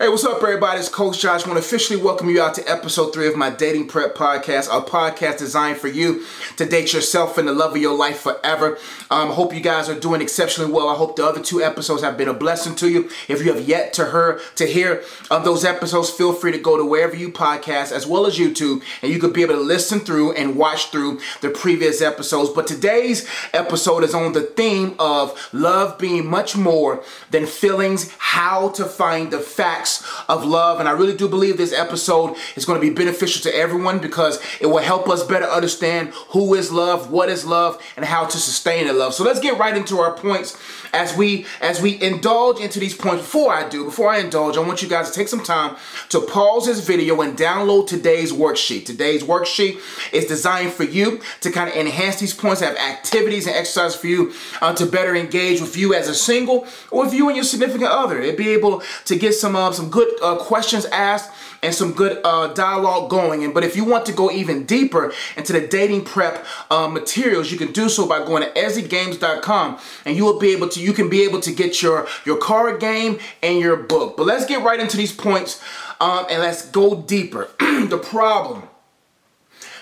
Hey, what's up, everybody? It's Coach Josh. I want to officially welcome you out to episode three of my Dating Prep Podcast, a podcast designed for you to date yourself and the love of your life forever. Um, I hope you guys are doing exceptionally well. I hope the other two episodes have been a blessing to you. If you have yet to hear to hear of those episodes, feel free to go to wherever you podcast as well as YouTube, and you could be able to listen through and watch through the previous episodes. But today's episode is on the theme of love being much more than feelings, how to find the facts of love. And I really do believe this episode is going to be beneficial to everyone because it will help us better understand who is love, what is love, and how to sustain a love. So let's get right into our points as we as we indulge into these points. Before I do, before I indulge, I want you guys to take some time to pause this video and download today's worksheet. Today's worksheet is designed for you to kind of enhance these points, have activities and exercises for you uh, to better engage with you as a single or with you and your significant other. And be able to get some uh, some good uh, questions asked and some good uh, dialogue going. And but if you want to go even deeper into the dating prep uh, materials, you can do so by going to ezzygames.com, and you will be able to. You can be able to get your your card game and your book. But let's get right into these points, um, and let's go deeper. the problem.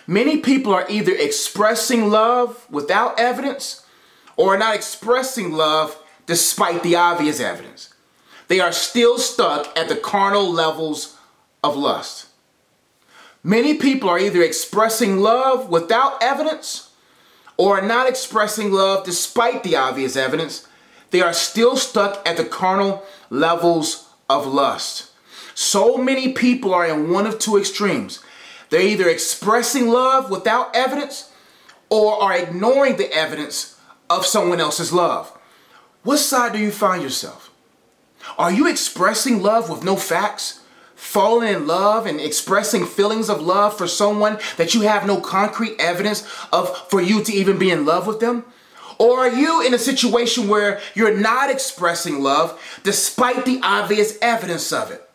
Many people are either expressing love without evidence or not expressing love despite the obvious evidence. They are still stuck at the carnal levels of lust. Many people are either expressing love without evidence or are not expressing love despite the obvious evidence. They are still stuck at the carnal levels of lust. So many people are in one of two extremes. They're either expressing love without evidence or are ignoring the evidence of someone else's love. What side do you find yourself? Are you expressing love with no facts? Falling in love and expressing feelings of love for someone that you have no concrete evidence of for you to even be in love with them? Or are you in a situation where you're not expressing love despite the obvious evidence of it?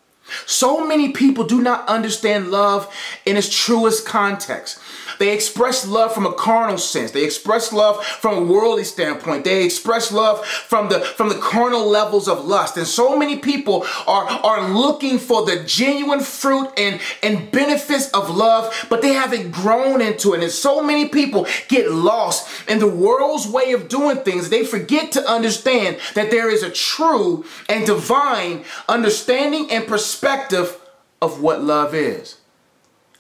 So many people do not understand love in its truest context. They express love from a carnal sense. They express love from a worldly standpoint. They express love from the from the carnal levels of lust. And so many people are, are looking for the genuine fruit and, and benefits of love, but they haven't grown into it. And so many people get lost in the world's way of doing things. They forget to understand that there is a true and divine understanding and perspective of what love is.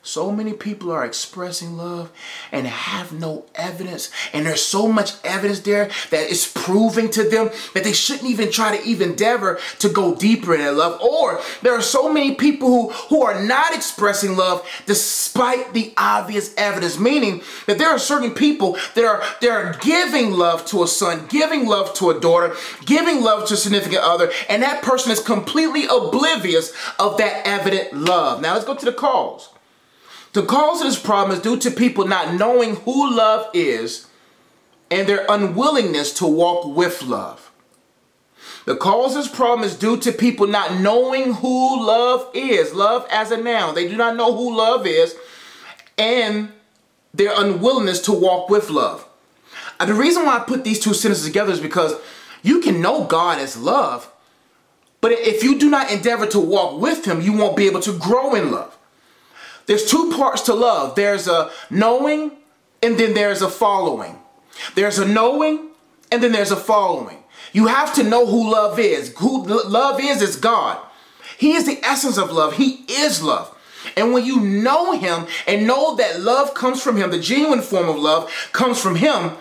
So many people are expressing love and have no evidence. And there's so much evidence there that is proving to them that they shouldn't even try to even endeavor to go deeper in their love. Or there are so many people who, who are not expressing love despite the obvious evidence. Meaning that there are certain people that are, that are giving love to a son, giving love to a daughter, giving love to a significant other, and that person is completely oblivious of that evident love. Now let's go to the cause. The cause of this problem is due to people not knowing who love is and their unwillingness to walk with love. The cause of this problem is due to people not knowing who love is. Love as a noun. They do not know who love is and their unwillingness to walk with love. And the reason why I put these two sentences together is because you can know God as love, but if you do not endeavor to walk with Him, you won't be able to grow in love. There's two parts to love. There's a knowing and then there's a following. There's a knowing and then there's a following. You have to know who love is. Who love is is God. He is the essence of love. He is love. And when you know him and know that love comes from him, the genuine form of love comes from him,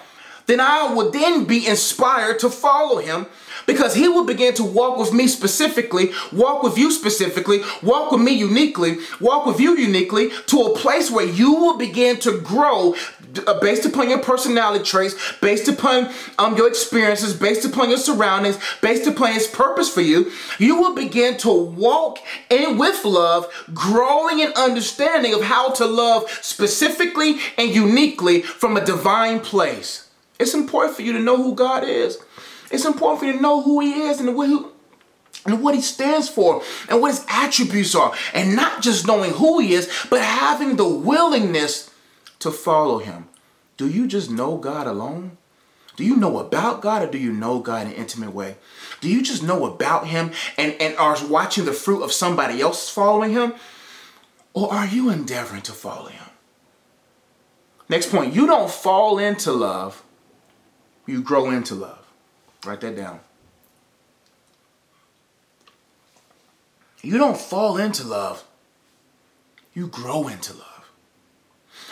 then I would then be inspired to follow him because he will begin to walk with me specifically, walk with you specifically, walk with me uniquely, walk with you uniquely to a place where you will begin to grow uh, based upon your personality traits, based upon um, your experiences, based upon your surroundings, based upon his purpose for you, you will begin to walk in with love, growing in understanding of how to love specifically and uniquely from a divine place. It's important for you to know who God is. It's important for you to know who he is and what and what he stands for and what his attributes are. And not just knowing who he is, but having the willingness to follow him. Do you just know God alone? Do you know about God or do you know God in an intimate way? Do you just know about him and, and are watching the fruit of somebody else following him? Or are you endeavoring to follow him? Next point, you don't fall into love, you grow into love. Write that down. You don't fall into love, you grow into love.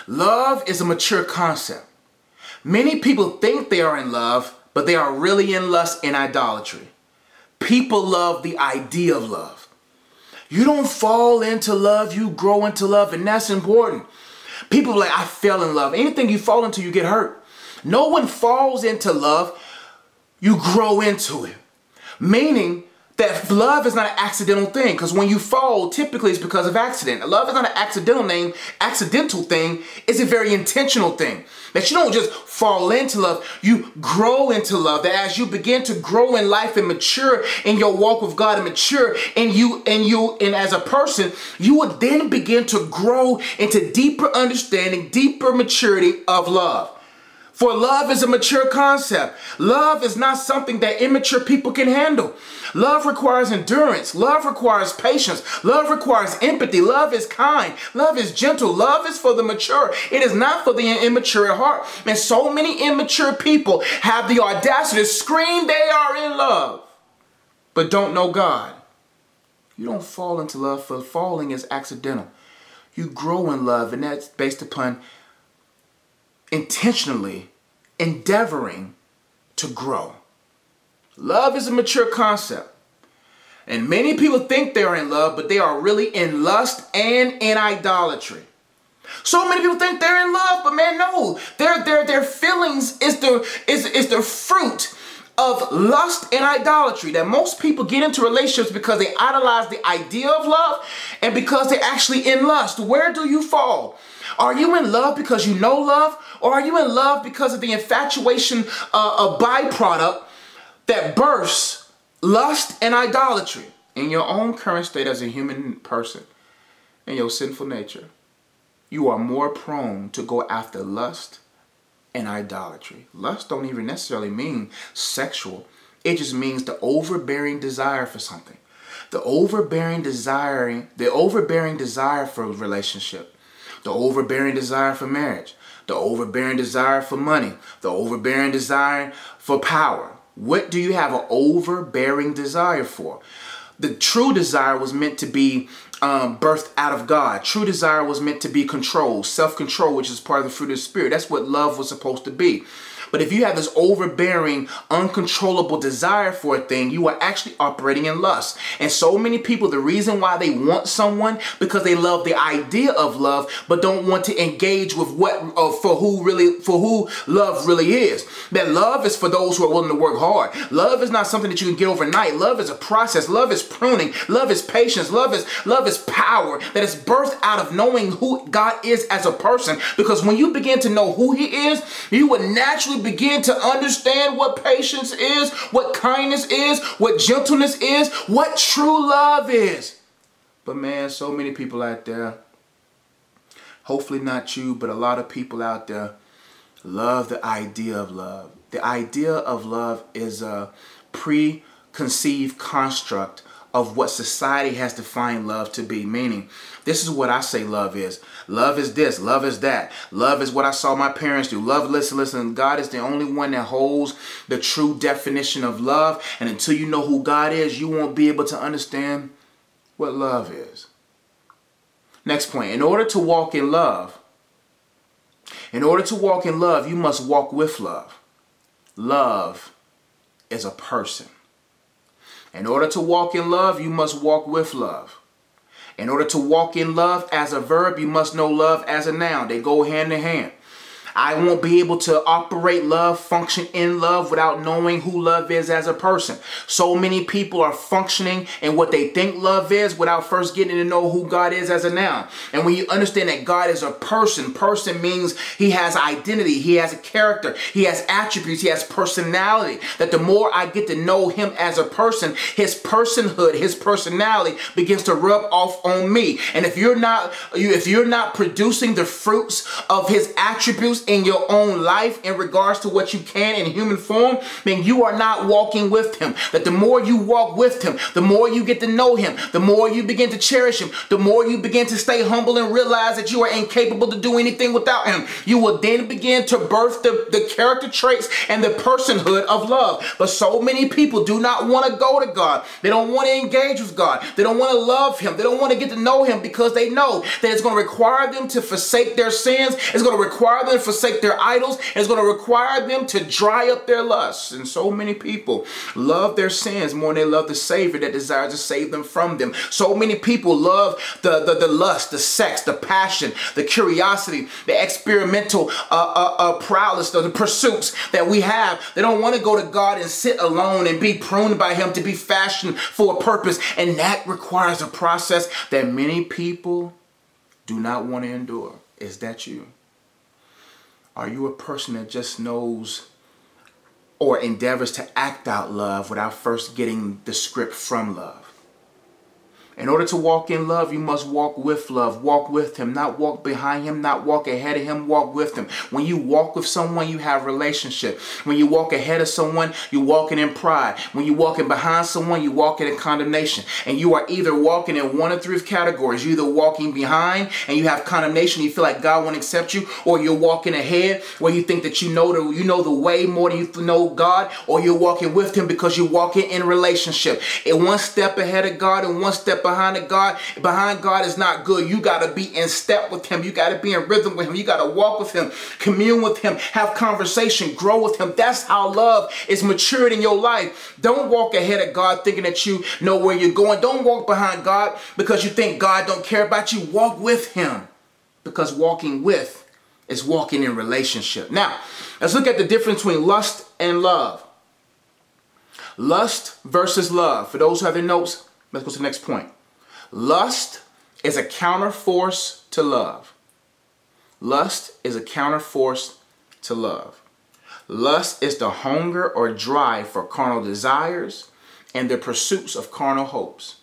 Love is a mature concept. Many people think they are in love, but they are really in lust and idolatry. People love the idea of love. You don't fall into love, you grow into love, and that's important. People like, I fell in love. Anything you fall into, you get hurt. No one falls into love, you grow into it. Meaning, that love is not an accidental thing because when you fall typically it's because of accident. Love is not an accidental name accidental thing it's a very intentional thing. That you don't just fall into love you grow into love. That as you begin to grow in life and mature in your walk with god and mature and you and you and as a person you would then begin to grow into deeper understanding deeper maturity of love for love is a mature concept. Love is not something that immature people can handle. Love requires endurance. Love requires patience. Love requires empathy. Love is kind. Love is gentle. Love is for the mature. It is not for the immature at heart. And so many immature people have the audacity to scream they are in love, but don't know God. You don't fall into love, for falling is accidental. You grow in love, and that's based upon intentionally endeavoring to grow. Love is a mature concept. And many people think they're in love, but they are really in lust and in idolatry. So many people think they're in love, but man, no. Their their their feelings is the is, is the fruit of lust and idolatry. That most people get into relationships because they idolize the idea of love and because they're actually in lust. Where do you fall? Are you in love because you know love? Or are you in love because of the infatuation, uh, a byproduct that bursts lust and idolatry in your own current state as a human person in your sinful nature? You are more prone to go after lust and idolatry. Lust don't even necessarily mean sexual. It just means the overbearing desire for something. The overbearing desiring, the overbearing desire for a relationship the overbearing desire for marriage, the overbearing desire for money, the overbearing desire for power. What do you have an overbearing desire for? The true desire was meant to be um, birthed out of God. True desire was meant to be control, self control, which is part of the fruit of the Spirit. That's what love was supposed to be. But if you have this overbearing, uncontrollable desire for a thing, you are actually operating in lust. And so many people, the reason why they want someone because they love the idea of love, but don't want to engage with what uh, for who really for who love really is. That love is for those who are willing to work hard. Love is not something that you can get overnight. Love is a process. Love is pruning. Love is patience. Love is love is power that is birthed out of knowing who God is as a person. Because when you begin to know who He is, you will naturally begin to understand what patience is, what kindness is, what gentleness is, what true love is. But man, so many people out there, hopefully not you, but a lot of people out there love the idea of love. The idea of love is a preconceived construct of what society has defined love to be. Meaning, this is what I say love is. Love is this, love is that. Love is what I saw my parents do. Love, listen, listen. God is the only one that holds the true definition of love. And until you know who God is, you won't be able to understand what love is. Next point. In order to walk in love, in order to walk in love, you must walk with love. Love is a person. In order to walk in love, you must walk with love. In order to walk in love as a verb, you must know love as a noun. They go hand in hand. I won't be able to operate love, function in love without knowing who love is as a person. So many people are functioning in what they think love is without first getting to know who God is as a noun. And when you understand that God is a person, person means he has identity, he has a character, he has attributes, he has personality. That the more I get to know him as a person, his personhood, his personality begins to rub off on me. And if you're not if you're not producing the fruits of his attributes in your own life in regards to what you can in human form, then you are not walking with him. That the more you walk with him, the more you get to know him, the more you begin to cherish him, the more you begin to stay humble and realize that you are incapable to do anything without him. You will then begin to birth the, the character traits and the personhood of love. But so many people do not want to go to God. They don't want to engage with God. They don't want to love him. They don't want to get to know him because they know that it's going to require them to forsake their sins. It's going to require them to forsake their idols. It's going to require them to dry up their lusts. And so many people love their sins more than they love the Savior that desires to save them from them. So many people love the, the, the lust, the sex, the passion, the curiosity, the experimental uh, uh, uh, prowess, the, the pursuits that we have. They don't want to go to God and sit alone and be pruned by Him to be fashioned for a purpose. And that requires a process that many people do not want to endure. Is that you? Are you a person that just knows or endeavors to act out love without first getting the script from love? In order to walk in love, you must walk with love. Walk with him, not walk behind him, not walk ahead of him, walk with him. When you walk with someone, you have relationship. When you walk ahead of someone, you're walking in pride. When you're walking behind someone, you're walking in condemnation. And you are either walking in one of three categories. You're either walking behind and you have condemnation, you feel like God won't accept you, or you're walking ahead where you think that you know the you know the way more than you know God, or you're walking with him because you're walking in relationship. And one step ahead of God and one step behind the God, behind God is not good. You got to be in step with him. You got to be in rhythm with him. You got to walk with him, commune with him, have conversation, grow with him. That's how love is matured in your life. Don't walk ahead of God thinking that you know where you're going. Don't walk behind God because you think God don't care about you. Walk with him because walking with is walking in relationship. Now, let's look at the difference between lust and love. Lust versus love. For those who have their notes, let's go to the next point. Lust is a counterforce to love. Lust is a counterforce to love. Lust is the hunger or drive for carnal desires and the pursuits of carnal hopes.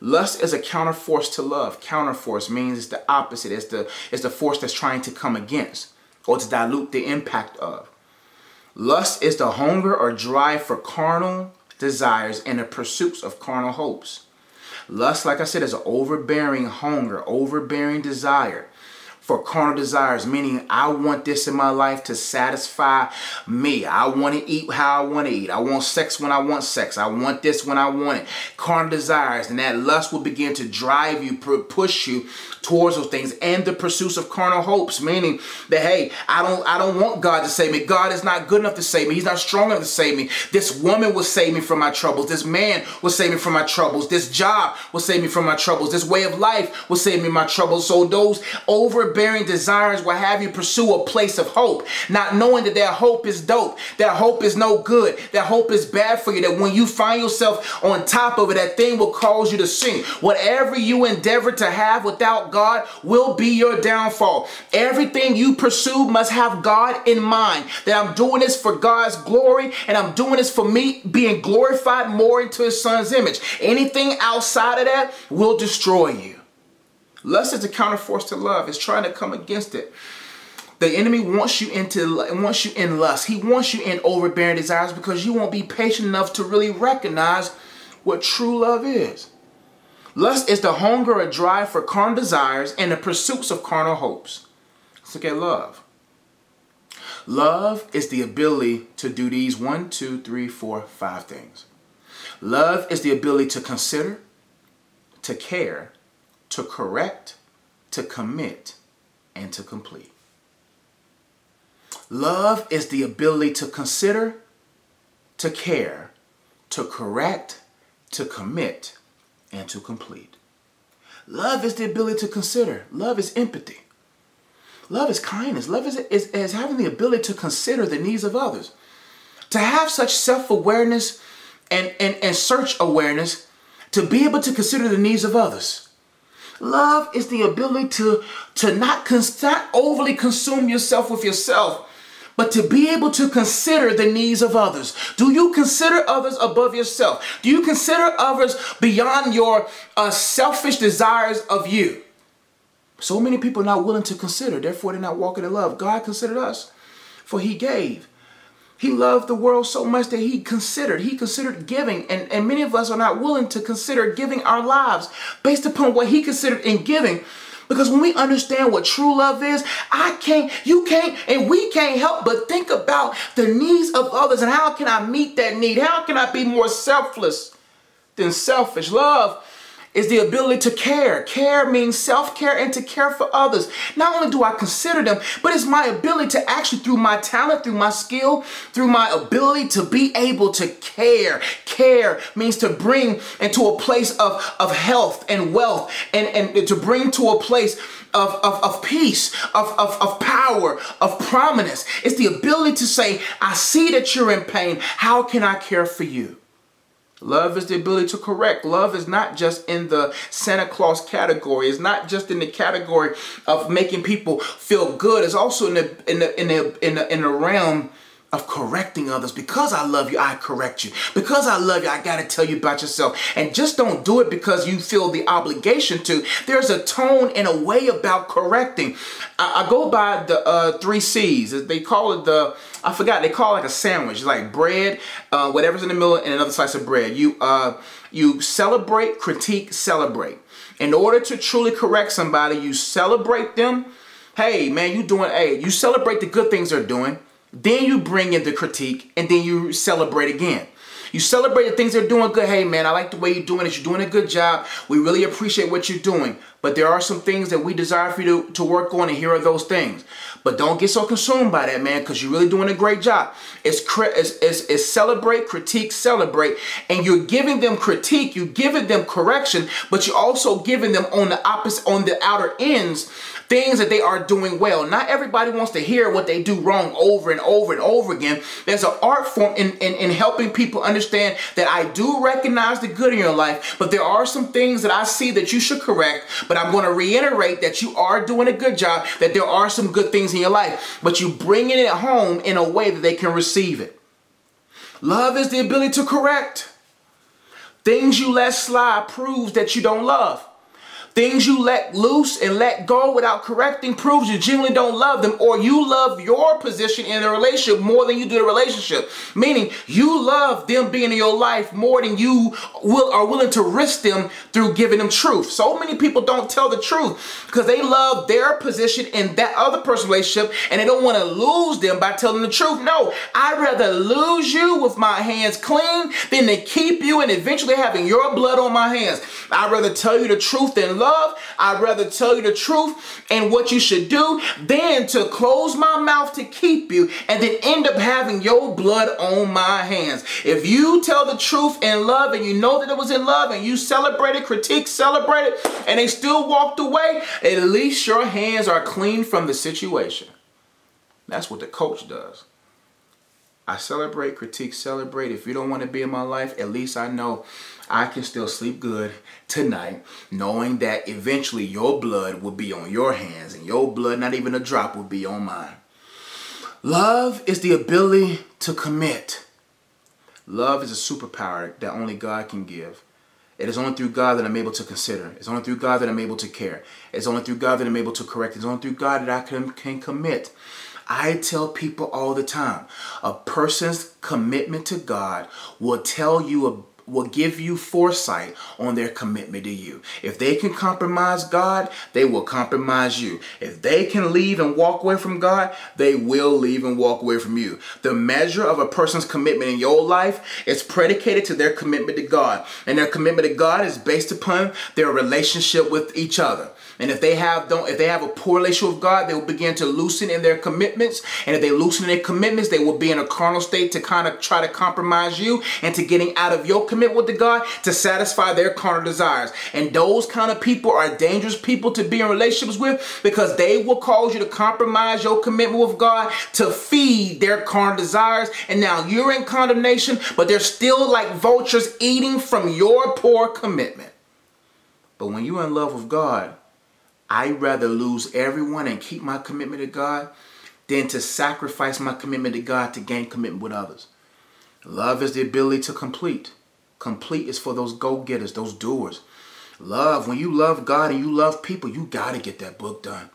Lust is a counterforce to love. Counterforce means it's the opposite. It's the, it's the force that's trying to come against or to dilute the impact of. Lust is the hunger or drive for carnal desires and the pursuits of carnal hopes. Lust, like I said, is an overbearing hunger, overbearing desire for carnal desires, meaning I want this in my life to satisfy me. I want to eat how I want to eat. I want sex when I want sex. I want this when I want it. Carnal desires, and that lust will begin to drive you, push you towards those things, and the pursuits of carnal hopes, meaning that hey, I don't, I don't want God to save me. God is not good enough to save me. He's not strong enough to save me. This woman will save me from my troubles. This man will save me from my troubles. This job will save me from my troubles. This way of life will save me my troubles. So those over overbearing desires will have you pursue a place of hope, not knowing that that hope is dope, that hope is no good, that hope is bad for you, that when you find yourself on top of it, that thing will cause you to sink. Whatever you endeavor to have without God will be your downfall. Everything you pursue must have God in mind, that I'm doing this for God's glory and I'm doing this for me being glorified more into his son's image. Anything outside of that will destroy you. Lust is a counterforce to love. It's trying to come against it. The enemy wants you into wants you in lust. He wants you in overbearing desires because you won't be patient enough to really recognize what true love is. Lust is the hunger or drive for carnal desires and the pursuits of carnal hopes. Let's look at love. Love is the ability to do these one, two, three, four, five things. Love is the ability to consider, to care, to correct, to commit, and to complete. Love is the ability to consider, to care, to correct, to commit, and to complete. Love is the ability to consider. Love is empathy. Love is kindness. Love is, is, is having the ability to consider the needs of others. To have such self-awareness and, and, and search awareness to be able to consider the needs of others. Love is the ability to, to not, cons- not overly consume yourself with yourself, but to be able to consider the needs of others. Do you consider others above yourself? Do you consider others beyond your uh, selfish desires of you? So many people are not willing to consider, therefore they're not walking in love. God considered us, for he gave. He loved the world so much that he considered, he considered giving. And, and many of us are not willing to consider giving our lives based upon what he considered in giving. Because when we understand what true love is, I can't, you can't, and we can't help but think about the needs of others and how can I meet that need? How can I be more selfless than selfish? Love is the ability to care. Care means self-care and to care for others. Not only do I consider them, but it's my ability to actually, through my talent, through my skill, through my ability to be able to care. Care means to bring into a place of, of health and wealth and, and to bring to a place of, of, of peace, of, of, of power, of prominence. It's the ability to say, I see that you're in pain. How can I care for you? Love is the ability to correct. Love is not just in the Santa Claus category. It's not just in the category of making people feel good. It's also in the in the in the in the, in the realm of correcting others. Because I love you, I correct you. Because I love you, I got to tell you about yourself. And just don't do it because you feel the obligation to. There's a tone and a way about correcting. I, I go by the uh, three C's. They call it the, I forgot, they call it like a sandwich. Like bread, uh, whatever's in the middle, and another slice of bread. You, uh, you celebrate, critique, celebrate. In order to truly correct somebody, you celebrate them. Hey, man, you doing, hey, you celebrate the good things they're doing. Then you bring in the critique and then you celebrate again. You celebrate the things they're doing good. Hey, man, I like the way you're doing it. You're doing a good job. We really appreciate what you're doing. But there are some things that we desire for you to, to work on, and here are those things. But don't get so consumed by that, man, because you're really doing a great job. It's, it's, it's, it's celebrate, critique, celebrate. And you're giving them critique, you're giving them correction, but you're also giving them on the opposite, on the outer ends, things that they are doing well. Not everybody wants to hear what they do wrong over and over and over again. There's an art form in, in, in helping people understand that I do recognize the good in your life, but there are some things that I see that you should correct. But I'm going to reiterate that you are doing a good job, that there are some good things in your life, but you bringing it home in a way that they can receive it. Love is the ability to correct. Things you let slide proves that you don't love. Things you let loose and let go without correcting proves you genuinely don't love them or you love your position in the relationship more than you do the relationship. Meaning you love them being in your life more than you will are willing to risk them through giving them truth. So many people don't tell the truth because they love their position in that other person's relationship and they don't want to lose them by telling the truth. No, I'd rather lose you with my hands clean than to keep you and eventually having your blood on my hands. I'd rather tell you the truth than love. I'd rather tell you the truth and what you should do than to close my mouth to keep you and then end up having your blood on my hands. If you tell the truth in love and you know that it was in love and you celebrated, critique, celebrated, and they still walked away, at least your hands are clean from the situation. That's what the coach does. I celebrate, critique, celebrate. If you don't want to be in my life, at least I know I can still sleep good tonight, knowing that eventually your blood will be on your hands and your blood, not even a drop, will be on mine. Love is the ability to commit. Love is a superpower that only God can give. It is only through God that I'm able to consider. It's only through God that I'm able to care. It's only through God that I'm able to correct. It's only through God that I can, can commit. I tell people all the time, a person's commitment to God will tell you a will give you foresight on their commitment to you. If they can compromise God, they will compromise you. If they can leave and walk away from God, they will leave and walk away from you. The measure of a person's commitment in your life is predicated to their commitment to God. And their commitment to God is based upon their relationship with each other. And if they have don't if they have a poor relationship with God, they will begin to loosen in their commitments. And if they loosen in their commitments, they will be in a carnal state to kind of try to compromise you and to getting out of your commitment the God to satisfy their carnal desires. And those kind of people are dangerous people to be in relationships with because they will cause you to compromise your commitment with God to feed their carnal desires. And now you're in condemnation, but they're still like vultures eating from your poor commitment. But when you're in love with God, I'd rather lose everyone and keep my commitment to God than to sacrifice my commitment to God to gain commitment with others. Love is the ability to complete. Complete is for those go-getters, those doers. Love, when you love God and you love people, you got to get that book done.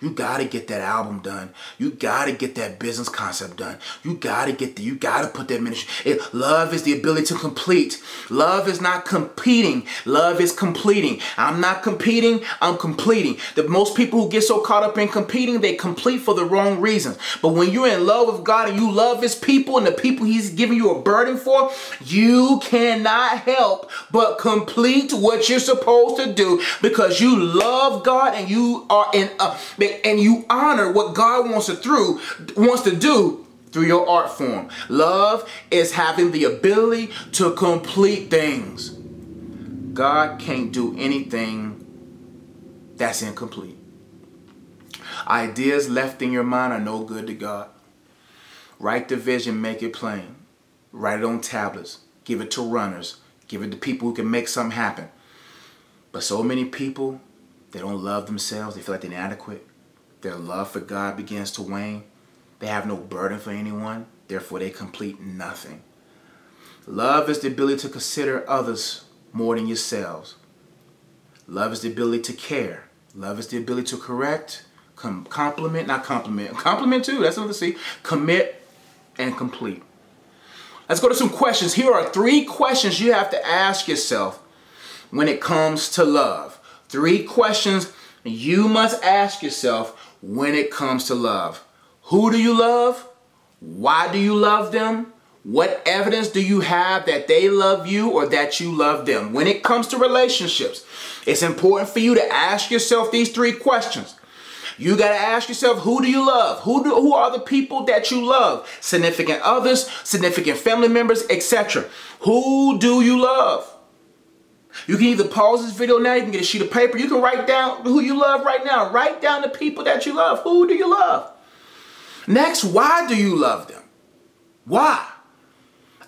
You got to get that album done. You got to get that business concept done. You got to get the, you got to put that ministry. It, love is the ability to complete. Love is not competing. Love is completing. I'm not competing. I'm completing. The most people who get so caught up in competing, they complete for the wrong reasons. But when you're in love with God and you love his people and the people he's giving you a burden for, you cannot help but complete what you're supposed to do because you love God and you are in a, and you honor what God wants to through wants to do through your art form. Love is having the ability to complete things. God can't do anything that's incomplete. Ideas left in your mind are no good to God. Write the vision, make it plain. Write it on tablets. Give it to runners. Give it to people who can make something happen. But so many people, they don't love themselves. They feel like they're inadequate. Their love for God begins to wane. They have no burden for anyone, therefore, they complete nothing. Love is the ability to consider others more than yourselves. Love is the ability to care. Love is the ability to correct, com- compliment, not compliment, compliment too, that's another C, commit and complete. Let's go to some questions. Here are three questions you have to ask yourself when it comes to love. Three questions you must ask yourself when it comes to love. Who do you love? Why do you love them? What evidence do you have that they love you or that you love them? When it comes to relationships, it's important for you to ask yourself these three questions. You got to ask yourself, who do you love? Who do, who are the people that you love? Significant others, significant family members, etc. Who do you love? You can either pause this video now, you can get a sheet of paper, you can write down who you love right now. Write down the people that you love. Who do you love? Next, why do you love them? Why?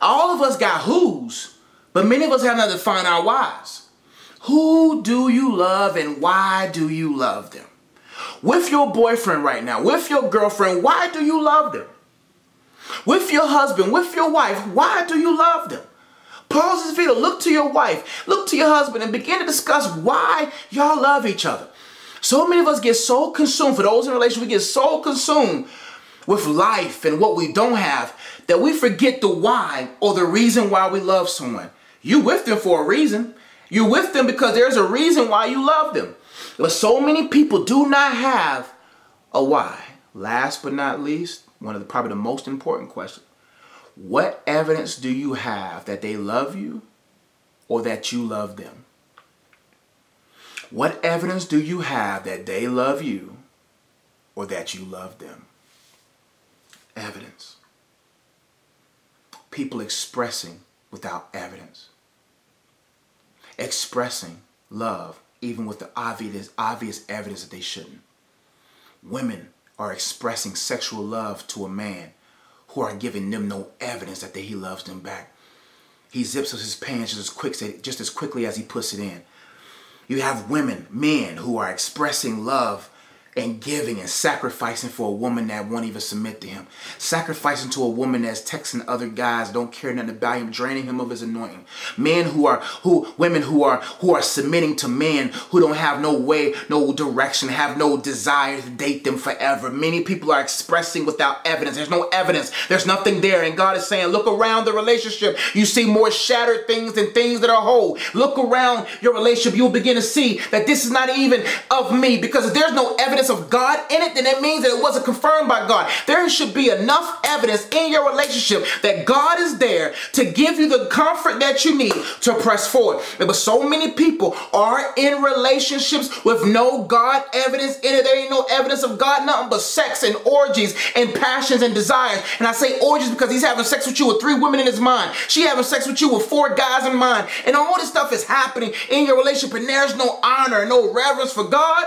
All of us got who's, but many of us have not defined our whys. Who do you love and why do you love them? With your boyfriend right now, with your girlfriend, why do you love them? With your husband, with your wife, why do you love them? Pause this video, look to your wife, look to your husband, and begin to discuss why y'all love each other. So many of us get so consumed, for those in relation, we get so consumed with life and what we don't have that we forget the why or the reason why we love someone. You with them for a reason. You're with them because there's a reason why you love them. But so many people do not have a why. Last but not least, one of the probably the most important questions. What evidence do you have that they love you or that you love them? What evidence do you have that they love you or that you love them? Evidence. People expressing without evidence. Expressing love even with the obvious, obvious evidence that they shouldn't. Women are expressing sexual love to a man who are giving them no evidence that he loves them back. He zips up his pants just as quick, just as quickly as he puts it in. You have women, men who are expressing love and giving and sacrificing for a woman that won't even submit to him. Sacrificing to a woman that's texting other guys, don't care nothing about him, draining him of his anointing. Men who are who women who are who are submitting to men who don't have no way, no direction, have no desire to date them forever. Many people are expressing without evidence. There's no evidence. There's nothing there. And God is saying, look around the relationship. You see more shattered things than things that are whole. Look around your relationship. You'll begin to see that this is not even of me because there's no evidence evidence of God in it, then it means that it wasn't confirmed by God. There should be enough evidence in your relationship that God is there to give you the comfort that you need to press forward. But so many people are in relationships with no God evidence in it. There ain't no evidence of God, nothing but sex and orgies and passions and desires. And I say orgies because he's having sex with you with three women in his mind. She having sex with you with four guys in mind. And all this stuff is happening in your relationship and there's no honor, no reverence for God.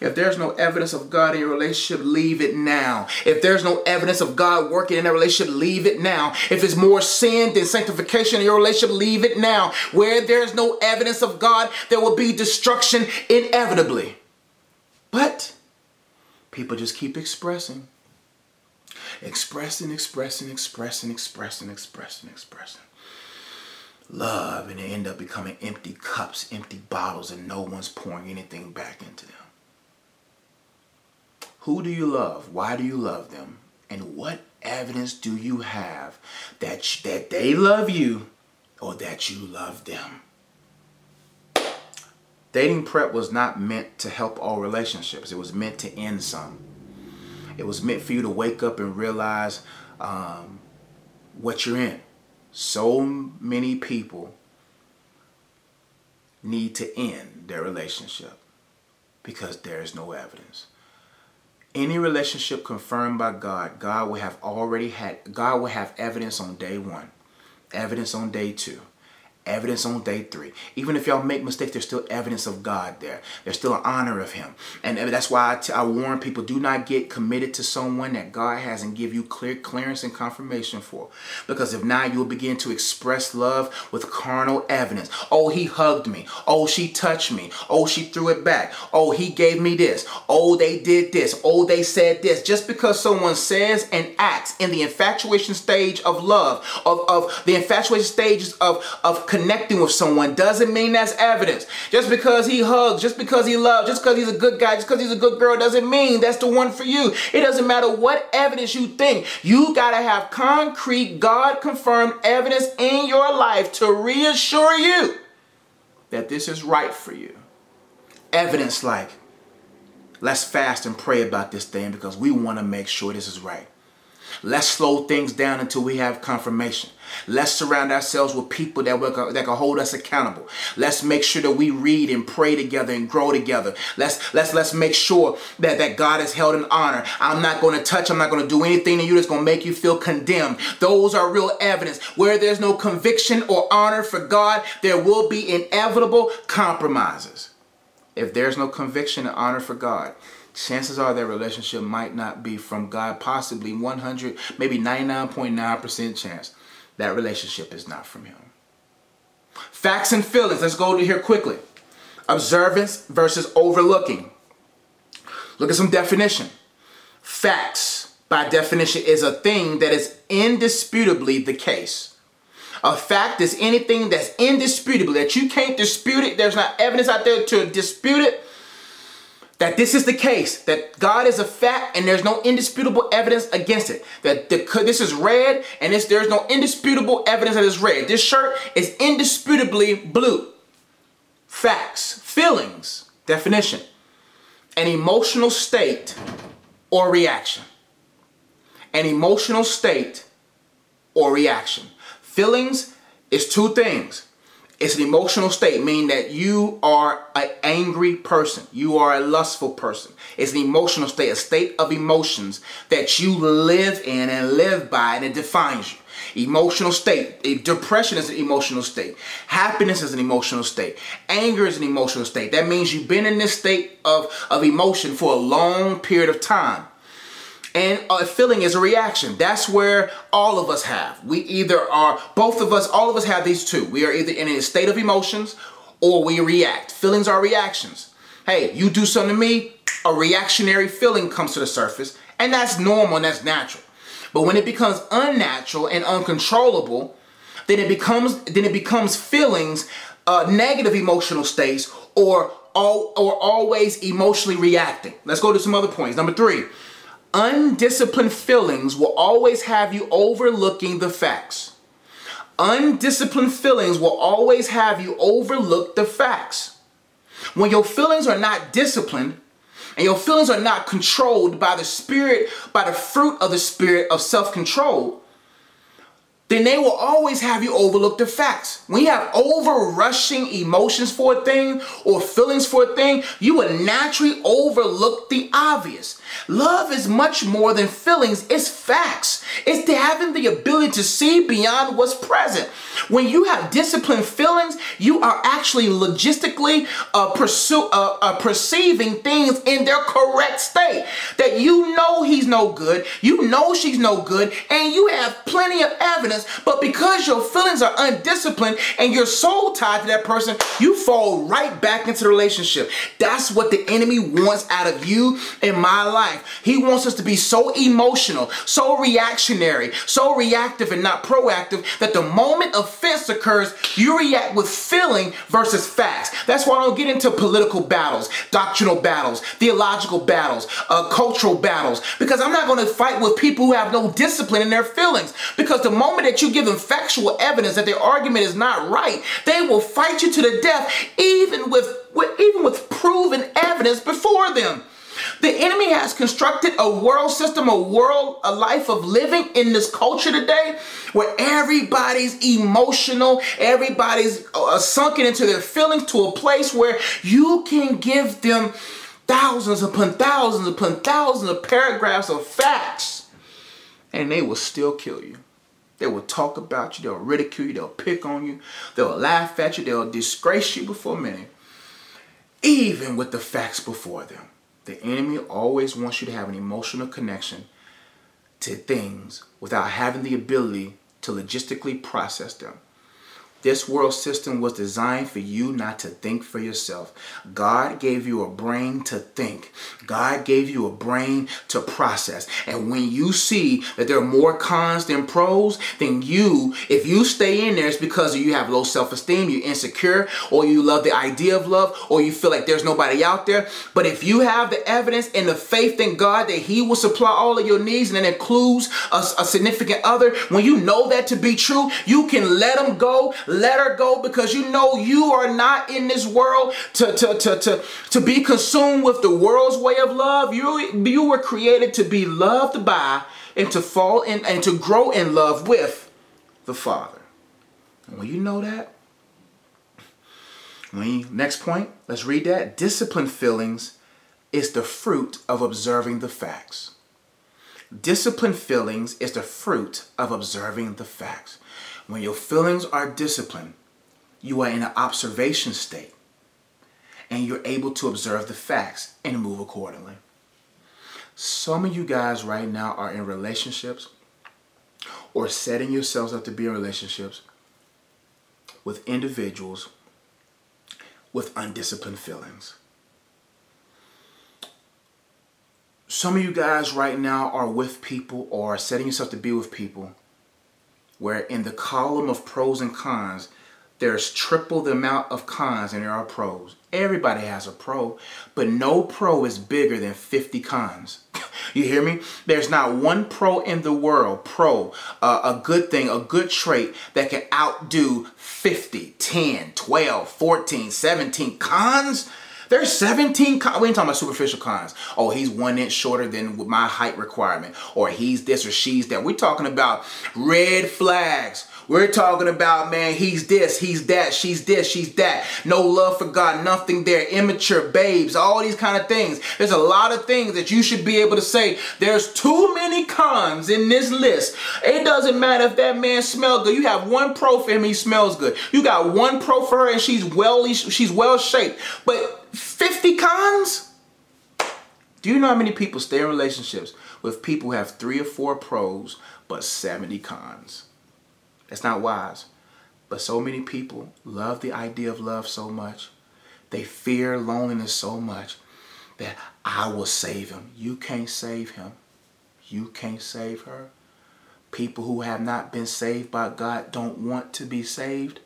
If there's no evidence of God in your relationship, leave it now. If there's no evidence of God working in that relationship, leave it now. If it's more sin than sanctification in your relationship, leave it now. Where there's no evidence of God, there will be destruction inevitably. But people just keep expressing. Expressing, expressing, expressing, expressing, expressing, expressing. love and they end up becoming empty cups, empty bottles, and no one's pouring anything back into them. Who do you love? Why do you love them? And what evidence do you have that, that they love you or that you love them? Dating prep was not meant to help all relationships. It was meant to end some. It was meant for you to wake up and realize um, what you're in. So many people need to end their relationship because there is no evidence. Any relationship confirmed by God, God will have already had, God will have evidence on day one, evidence on day two, evidence on day three. Even if y'all make mistakes, there's still evidence of God there. There's still an honor of Him. And that's why I, t- I warn people do not get committed to someone that God hasn't give you clear clearance and confirmation for. Because if not, you will begin to express love with carnal evidence. Oh, he hugged me. Oh, she touched me. Oh, she threw it back. Oh, he gave me this. Oh, they did this. Oh, they said this. Just because someone says and acts in the infatuation stage of love, of, of the infatuation stages of, of connecting with someone doesn't mean that's evidence. Just because he hugs, just because he loves, just because he's a good guy, just because he's a good girl doesn't mean that's the one for you. It doesn't matter what evidence you think. You got to have concrete, God confirmed evidence in your life to reassure you that this is right for you. Evidence like, let's fast and pray about this thing because we want to make sure this is right. Let's slow things down until we have confirmation. Let's surround ourselves with people that, will, that can hold us accountable. Let's make sure that we read and pray together and grow together. Let's let's let's make sure that, that God is held in honor. I'm not going to touch, I'm not going to do anything to you that's going to make you feel condemned. Those are real evidence. Where there's no conviction or honor for God, there will be inevitable compromises. If there's no conviction and honor for God, chances are that relationship might not be from God, possibly 100, maybe 99.9% chance that relationship is not from Him. Facts and feelings, let's go to here quickly. Observance versus overlooking. Look at some definition. Facts, by definition, is a thing that is indisputably the case. A fact is anything that's indisputable, that you can't dispute it, there's not evidence out there to dispute it, that this is the case, that God is a fact and there's no indisputable evidence against it. That the, this is red and this, there's no indisputable evidence that it's red. This shirt is indisputably blue. Facts, feelings, definition, an emotional state or reaction. An emotional state or reaction. Feelings is two things it's an emotional state, meaning that you are an angry person. You are a lustful person. It's an emotional state, a state of emotions that you live in and live by, and it defines you. Emotional state. Eh, depression is an emotional state. Happiness is an emotional state. Anger is an emotional state. That means you've been in this state of, of emotion for a long period of time. And a feeling is a reaction. That's where all of us have. We either are, both of us, all of us have these two. We are either in a state of emotions or we react. Feelings are reactions. Hey, you do something to me, a reactionary feeling comes to the surface, and that's normal and that's natural. But when it becomes unnatural and uncontrollable, then it becomes then it becomes feelings, uh, negative emotional states, or all or always emotionally reacting. Let's go to some other points. Number three, Undisciplined feelings will always have you overlooking the facts. Undisciplined feelings will always have you overlook the facts. When your feelings are not disciplined and your feelings are not controlled by the spirit, by the fruit of the spirit of self control, then they will always have you overlook the facts. When you have overrushing emotions for a thing or feelings for a thing, you will naturally overlook the obvious. Love is much more than feelings, it's facts. It's having the ability to see beyond what's present. When you have disciplined feelings, you are actually logistically uh, pursue, uh, uh, perceiving things in their correct state. That you know he's no good, you know she's no good, and you have plenty of evidence evidence, but because your feelings are undisciplined and you're soul tied to that person, you fall right back into the relationship. That's what the enemy wants out of you in my life. He wants us to be so emotional, so reactionary, so reactive and not proactive that the moment offense occurs, you react with feeling versus facts. That's why I don't get into political battles, doctrinal battles, theological battles, uh, cultural battles, because I'm not going to fight with people who have no discipline in their feelings. Because the moment that you give them factual evidence that their argument is not right, they will fight you to the death, even with, with even with proven evidence before them. The enemy has constructed a world system, a world, a life of living in this culture today where everybody's emotional, everybody's uh, sunken into their feelings to a place where you can give them thousands upon thousands upon thousands of paragraphs of facts and they will still kill you. They will talk about you, they'll ridicule you, they'll pick on you, they'll laugh at you, they'll disgrace you before many, even with the facts before them. The enemy always wants you to have an emotional connection to things without having the ability to logistically process them. This world system was designed for you not to think for yourself. God gave you a brain to think. God gave you a brain to process. And when you see that there are more cons than pros, then you, if you stay in there, it's because you have low self-esteem, you're insecure, or you love the idea of love, or you feel like there's nobody out there. But if you have the evidence and the faith in God that He will supply all of your needs, and that includes a, a significant other, when you know that to be true, you can let them go let her go because you know you are not in this world to, to, to, to, to be consumed with the world's way of love. You, you were created to be loved by and to fall in and to grow in love with the Father. And when you know that, when you, next point, let's read that. Discipline feelings is the fruit of observing the facts. Discipline feelings is the fruit of observing the facts. When your feelings are disciplined, you are in an observation state and you're able to observe the facts and move accordingly. Some of you guys right now are in relationships or setting yourselves up to be in relationships with individuals with undisciplined feelings. Some of you guys right now are with people or setting yourself to be with people where in the column of pros and cons, there's triple the amount of cons and there are pros. Everybody has a pro, but no pro is bigger than 50 cons. you hear me? There's not one pro in the world, pro, uh, a good thing, a good trait that can outdo 50, 10, 12, 14, 17 cons. There's 17 cons. We ain't talking about superficial cons. Oh, he's one inch shorter than my height requirement. Or he's this or she's that. We're talking about red flags. We're talking about, man, he's this, he's that, she's this, she's that. No love for God, nothing there. Immature babes, all these kind of things. There's a lot of things that you should be able to say. There's too many cons in this list. It doesn't matter if that man smells good. You have one pro for him, he smells good. You got one pro for her and she's well, she's well shaped. But 50 cons? Do you know how many people stay in relationships with people who have three or four pros but 70 cons? That's not wise. But so many people love the idea of love so much. They fear loneliness so much that I will save him. You can't save him. You can't save her. People who have not been saved by God don't want to be saved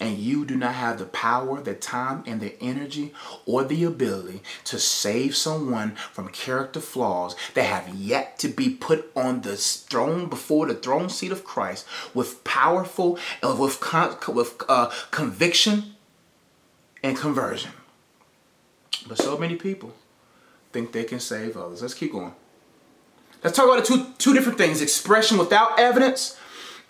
and you do not have the power, the time, and the energy or the ability to save someone from character flaws that have yet to be put on the throne before the throne seat of Christ with powerful, uh, with, with uh, conviction and conversion. But so many people think they can save others. Let's keep going. Let's talk about the two, two different things expression without evidence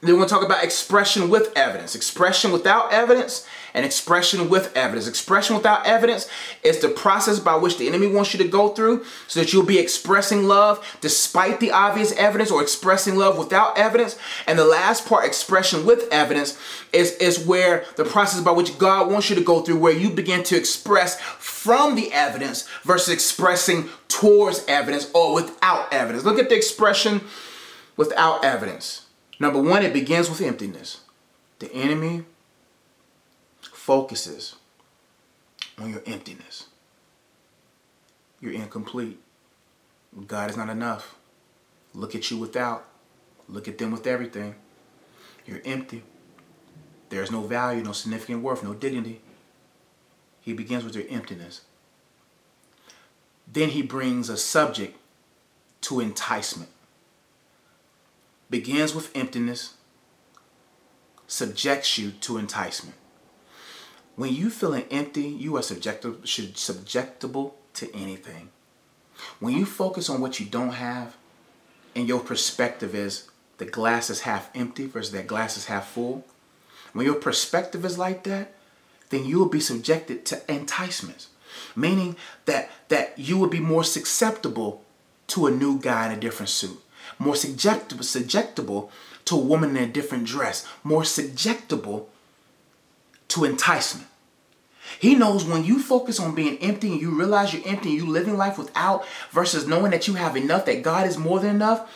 then we're going to talk about expression with evidence. Expression without evidence and expression with evidence. Expression without evidence is the process by which the enemy wants you to go through so that you'll be expressing love despite the obvious evidence or expressing love without evidence. And the last part, expression with evidence, is, is where the process by which God wants you to go through where you begin to express from the evidence versus expressing towards evidence or without evidence. Look at the expression without evidence. Number one, it begins with emptiness. The enemy focuses on your emptiness. You're incomplete. God is not enough. Look at you without. Look at them with everything. You're empty. There's no value, no significant worth, no dignity. He begins with your emptiness. Then he brings a subject to enticement. Begins with emptiness, subjects you to enticement. When you feeling empty, you are subjective, subjectable to anything. When you focus on what you don't have, and your perspective is the glass is half empty versus that glass is half full, when your perspective is like that, then you will be subjected to enticements, meaning that that you will be more susceptible to a new guy in a different suit, more subjectable, subjectable to a woman in a different dress, more subjectable to enticement. He knows when you focus on being empty and you realize you're empty and you living life without versus knowing that you have enough, that God is more than enough,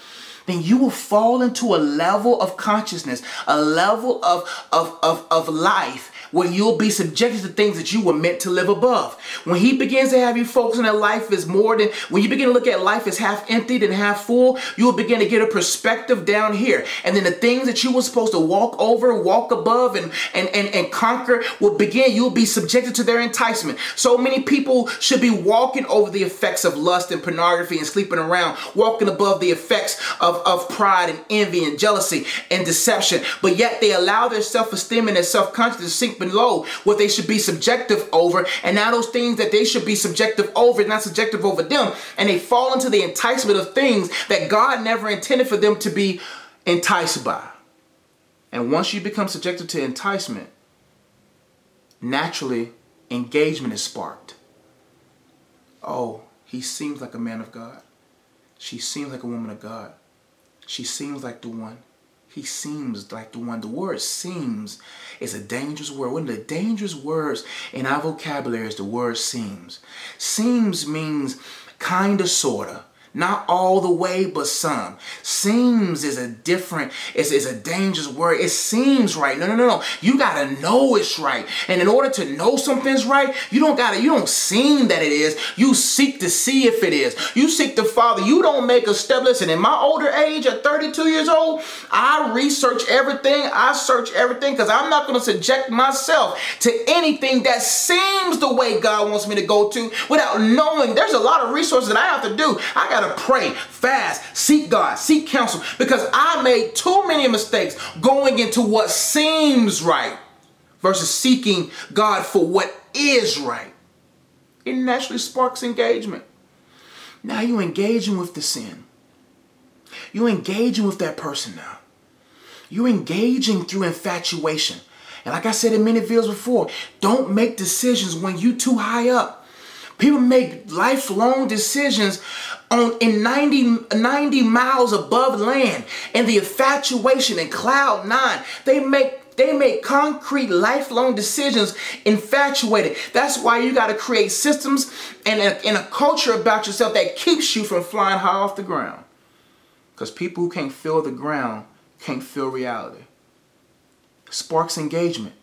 then you will fall into a level of consciousness, a level of, of, of, of life where you'll be subjected to things that you were meant to live above. When he begins to have you focus on that life is more than, when you begin to look at life as half emptied and half full, you will begin to get a perspective down here. And then the things that you were supposed to walk over, walk above, and, and, and, and conquer will begin, you'll be subjected to their enticement. So many people should be walking over the effects of lust and pornography and sleeping around, walking above the effects of, of pride and envy and jealousy and deception. But yet they allow their self-esteem and their self-consciousness to sink below what they should be subjective over. And now those things that they should be subjective over, not subjective over them. And they fall into the enticement of things that God never intended for them to be enticed by. And once you become subjected to enticement, naturally engagement is sparked. Oh, he seems like a man of God. She seems like a woman of God. She seems like the one. He seems like the one. The word seems is a dangerous word. One of the dangerous words in our vocabulary is the word seems. Seems means kinda, sorta not all the way, but some. Seems is a different, is a dangerous word. It seems right. No, no, no, no. You gotta know it's right. And in order to know something's right, you don't gotta, you don't seem that it is. You seek to see if it is. You seek the Father. You don't make a step. Listen, in my older age at 32 years old, I research everything. I search everything because I'm not gonna subject myself to anything that seems the way God wants me to go to without knowing there's a lot of resources that I have to do. I got to pray, fast, seek God, seek counsel because I made too many mistakes going into what seems right versus seeking God for what is right. It naturally sparks engagement. Now you're engaging with the sin. You're engaging with that person now. You're engaging through infatuation. And like I said in many videos before, don't make decisions when you too high up. People make lifelong decisions on in 90, 90 miles above land and the infatuation in cloud nine. They make they make concrete lifelong decisions infatuated. That's why you got to create systems and a, and a culture about yourself that keeps you from flying high off the ground. Because people who can't feel the ground can't feel reality. Sparks engagement.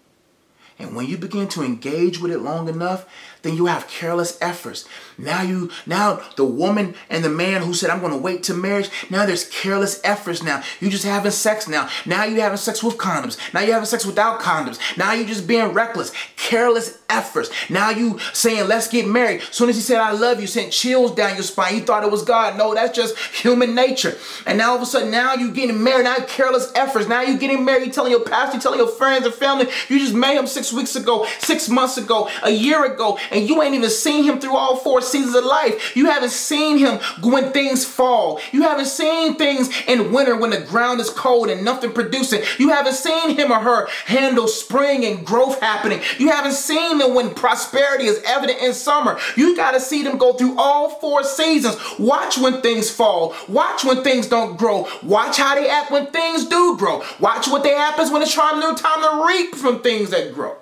And when you begin to engage with it long enough, then you have careless efforts. Now you, now the woman and the man who said, I'm going to wait to marriage, now there's careless efforts now. You just having sex now. Now you having sex with condoms. Now you having sex without condoms. Now you just being reckless. Careless efforts. Now you saying, let's get married. As soon as he said, I love you, sent chills down your spine. You thought it was God. No, that's just human nature. And now all of a sudden, now you getting married. Now careless efforts. Now you getting married. You telling your pastor, you telling your friends and family, you just made him six weeks ago, six months ago, a year ago, and you ain't even seen him through all four seasons of life. You haven't seen him when things fall. You haven't seen things in winter when the ground is cold and nothing producing. You haven't seen him or her handle spring and growth happening. You haven't seen them when prosperity is evident in summer. You got to see them go through all four seasons. Watch when things fall. Watch when things don't grow. Watch how they act when things do grow. Watch what they happens when it's time, time to reap from things that grow.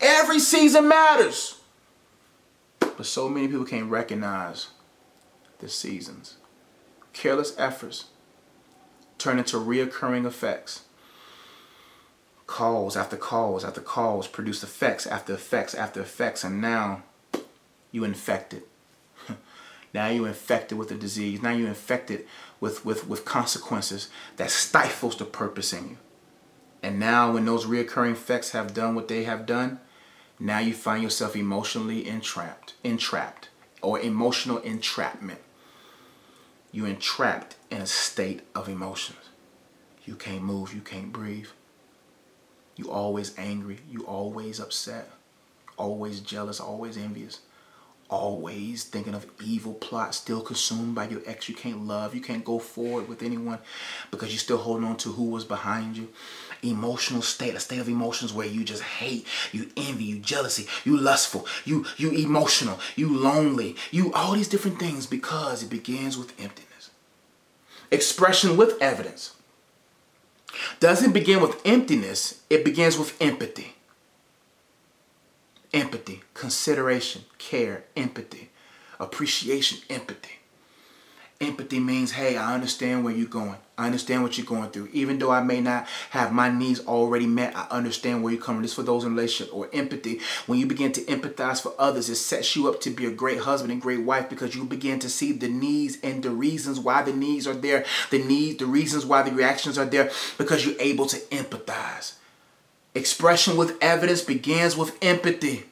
Every season matters. But so many people can't recognize the seasons. Careless efforts turn into reoccurring effects. Calls after calls after calls produce effects after effects after effects, and now you infected. now you infected with a disease. Now you infected with, with, with consequences that stifles the purpose in you. And now when those reoccurring effects have done what they have done, now you find yourself emotionally entrapped, entrapped, or emotional entrapment. You're entrapped in a state of emotions. You can't move, you can't breathe. You always angry, you always upset, always jealous, always envious, always thinking of evil plots, still consumed by your ex you can't love, you can't go forward with anyone because you're still holding on to who was behind you emotional state, a state of emotions where you just hate, you envy, you jealousy, you lustful, you you emotional, you lonely, you all these different things because it begins with emptiness. Expression with evidence. Doesn't begin with emptiness, it begins with empathy. Empathy, consideration, care, empathy, appreciation, empathy. Empathy means, hey, I understand where you're going. I understand what you're going through. Even though I may not have my needs already met, I understand where you're coming. This for those in relationship or empathy. When you begin to empathize for others, it sets you up to be a great husband and great wife because you begin to see the needs and the reasons why the needs are there, the need, the reasons why the reactions are there, because you're able to empathize. Expression with evidence begins with empathy.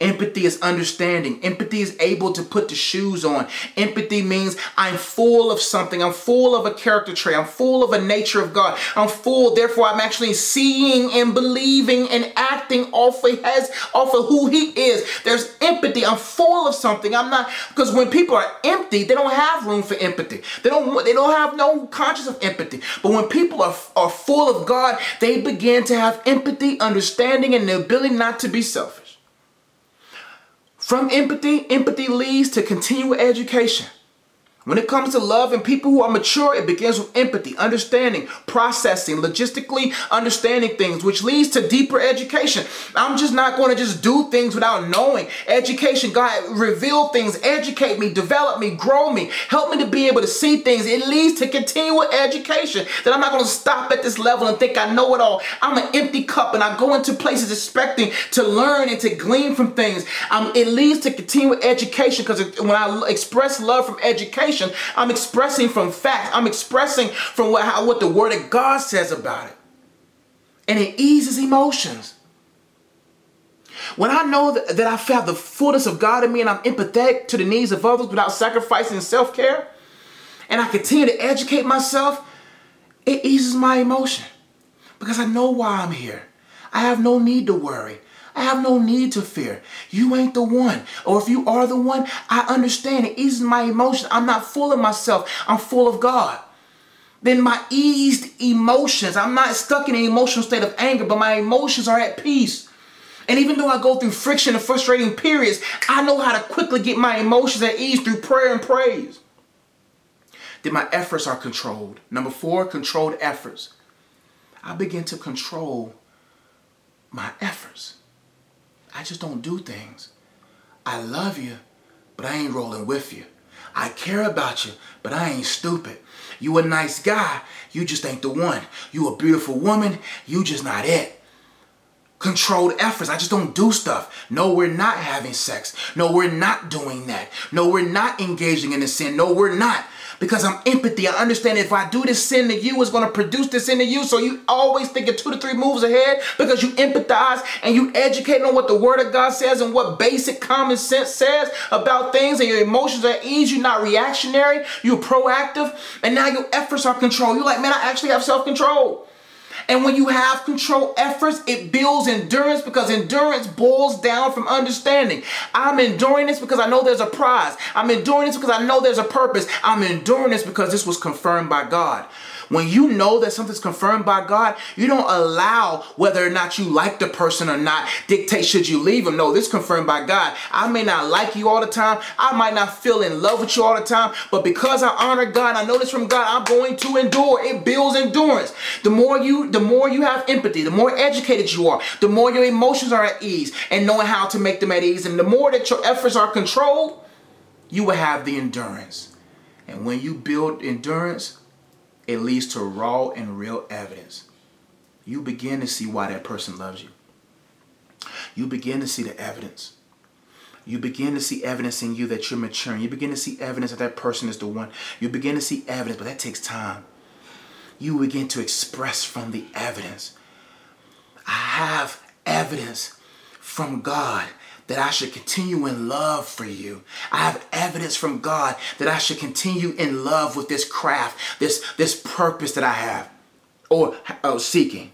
Empathy is understanding. Empathy is able to put the shoes on. Empathy means I'm full of something. I'm full of a character trait. I'm full of a nature of God. I'm full, therefore I'm actually seeing and believing and acting off of his, off of who he is. There's empathy. I'm full of something. I'm not because when people are empty, they don't have room for empathy. They don't they don't have no conscious of empathy. But when people are, are full of God, they begin to have empathy, understanding, and the ability not to be selfish. From empathy, empathy leads to continual education. When it comes to love and people who are mature, it begins with empathy, understanding, processing, logistically understanding things, which leads to deeper education. I'm just not going to just do things without knowing. Education, God, reveal things, educate me, develop me, grow me, help me to be able to see things. It leads to continual education. That I'm not going to stop at this level and think I know it all. I'm an empty cup and I go into places expecting to learn and to glean from things. Um, it leads to continual education because when I express love from education, I'm expressing from fact. I'm expressing from what, how, what the Word of God says about it. And it eases emotions. When I know that, that I felt the fullness of God in me and I'm empathetic to the needs of others without sacrificing self care, and I continue to educate myself, it eases my emotion because I know why I'm here. I have no need to worry. I have no need to fear. You ain't the one. Or if you are the one, I understand. It eases my emotions. I'm not full of myself. I'm full of God. Then my eased emotions, I'm not stuck in an emotional state of anger, but my emotions are at peace. And even though I go through friction and frustrating periods, I know how to quickly get my emotions at ease through prayer and praise. Then my efforts are controlled. Number four, controlled efforts. I begin to control my efforts. I just don't do things. I love you, but I ain't rolling with you. I care about you, but I ain't stupid. You a nice guy, you just ain't the one. You a beautiful woman, you just not it. Controlled efforts, I just don't do stuff. No, we're not having sex. No, we're not doing that. No, we're not engaging in a sin. No, we're not because I'm empathy. I understand if I do this sin to you, it's going to produce this sin to you. So you always thinking two to three moves ahead because you empathize and you educate on what the word of God says and what basic common sense says about things and your emotions are at ease. You're not reactionary. You're proactive. And now your efforts are controlled. You're like, man, I actually have self-control. And when you have control efforts, it builds endurance because endurance boils down from understanding. I'm enduring this because I know there's a prize. I'm enduring this because I know there's a purpose. I'm enduring this because this was confirmed by God. When you know that something's confirmed by God, you don't allow whether or not you like the person or not dictate should you leave them. No, this confirmed by God. I may not like you all the time. I might not feel in love with you all the time, but because I honor God, I know this from God, I'm going to endure. It builds endurance. The more you the more you have empathy, the more educated you are, the more your emotions are at ease and knowing how to make them at ease and the more that your efforts are controlled, you will have the endurance. And when you build endurance, it leads to raw and real evidence. You begin to see why that person loves you. You begin to see the evidence. You begin to see evidence in you that you're maturing. You begin to see evidence that that person is the one. You begin to see evidence, but that takes time. You begin to express from the evidence. I have evidence from God that I should continue in love for you. I have evidence from God that I should continue in love with this craft, this, this purpose that I have or oh, seeking.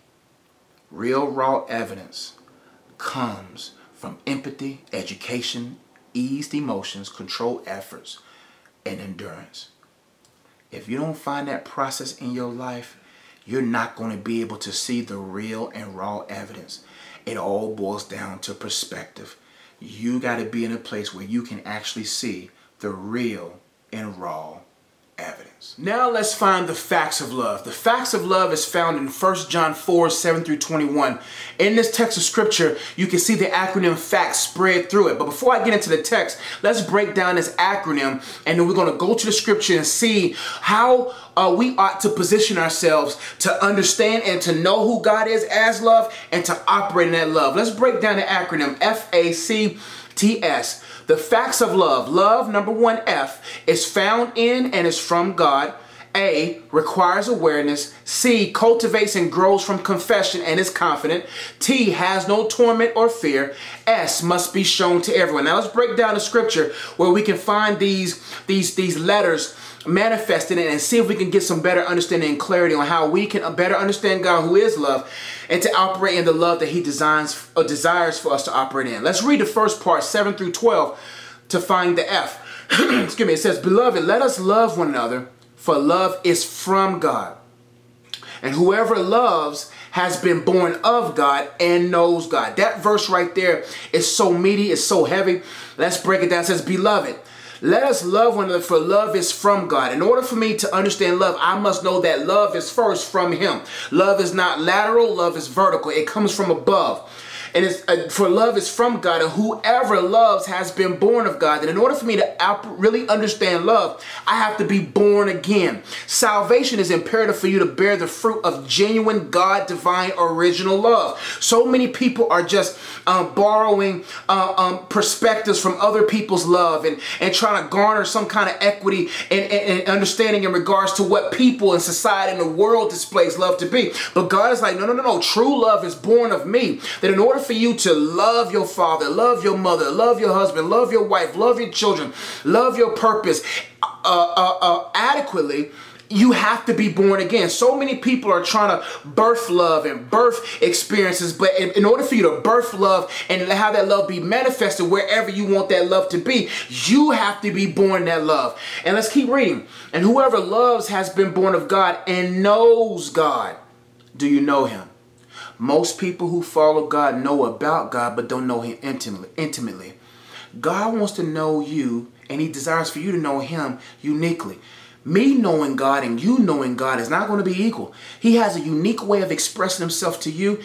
Real raw evidence comes from empathy, education, eased emotions, controlled efforts, and endurance. If you don't find that process in your life, you're not going to be able to see the real and raw evidence. It all boils down to perspective you got to be in a place where you can actually see the real and raw evidence. Now let's find the facts of love. The facts of love is found in 1 John 4, 7 through 21. In this text of scripture, you can see the acronym facts spread through it. But before I get into the text, let's break down this acronym and then we're going to go to the scripture and see how uh, we ought to position ourselves to understand and to know who God is as love and to operate in that love. Let's break down the acronym F-A-C-T-S. The facts of love. Love, number one, F, is found in and is from God. A, requires awareness. C, cultivates and grows from confession and is confident. T, has no torment or fear. S, must be shown to everyone. Now let's break down the scripture where we can find these, these, these letters manifested in and see if we can get some better understanding and clarity on how we can uh, better understand God who is love and to operate in the love that he designs or desires for us to operate in. Let's read the first part, 7 through 12, to find the F. Excuse me, it says, Beloved, let us love one another, for love is from God. And whoever loves has been born of God and knows God. That verse right there is so meaty, it's so heavy. Let's break it down. It says, Beloved, let us love one another, for love is from God. In order for me to understand love, I must know that love is first from Him. Love is not lateral, love is vertical. It comes from above. And it's, uh, for love is from God, and whoever loves has been born of God. And in order for me to really understand love, I have to be born again. Salvation is imperative for you to bear the fruit of genuine God, divine, original love. So many people are just um, borrowing uh, um, perspectives from other people's love and, and trying to garner some kind of equity and, and, and understanding in regards to what people and society and the world displays love to be. But God is like, no, no, no, no. True love is born of me. That in order for you to love your father, love your mother, love your husband, love your wife, love your children, love your purpose uh, uh, uh, adequately, you have to be born again. So many people are trying to birth love and birth experiences, but in, in, order for you to birth love and have that love be manifested wherever you want that love to be, you have to be born that love. And let's keep reading. And whoever loves has been born of God and knows God. Do you know him? Most people who follow God know about God but don't know him intimately. God wants to know you and he desires for you to know him uniquely. Me knowing God and you knowing God is not going to be equal. He has a unique way of expressing himself to you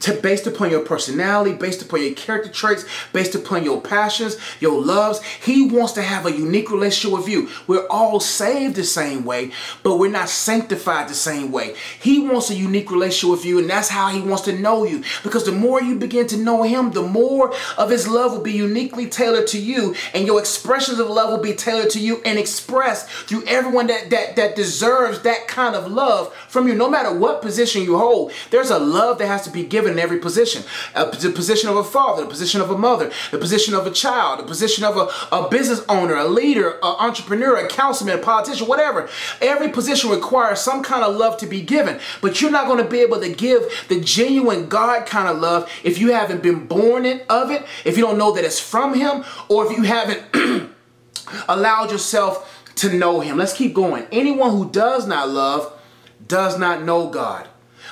to, based upon your personality, based upon your character traits, based upon your passions, your loves. He wants to have a unique relationship with you. We're all saved the same way, but we're not sanctified the same way. He wants a unique relationship with you, and that's how he wants to know you. Because the more you begin to know him, the more of his love will be uniquely tailored to you, and your expressions of love will be tailored to you and expressed through every everyone that, that, that deserves that kind of love from you, no matter what position you hold. There's a love that has to be given in every position. the position of a father, the position of a mother, the position of a child, the position of a, a business owner, a leader, an entrepreneur, a councilman, a politician, whatever. Every position requires some kind of love to be given, but you're not going to be able to give the genuine God kind of love if you haven't been born in, of it, if you don't know that it's from Him, or if you haven't allowed yourself to know him. Let's keep going. Anyone who does not love does not know God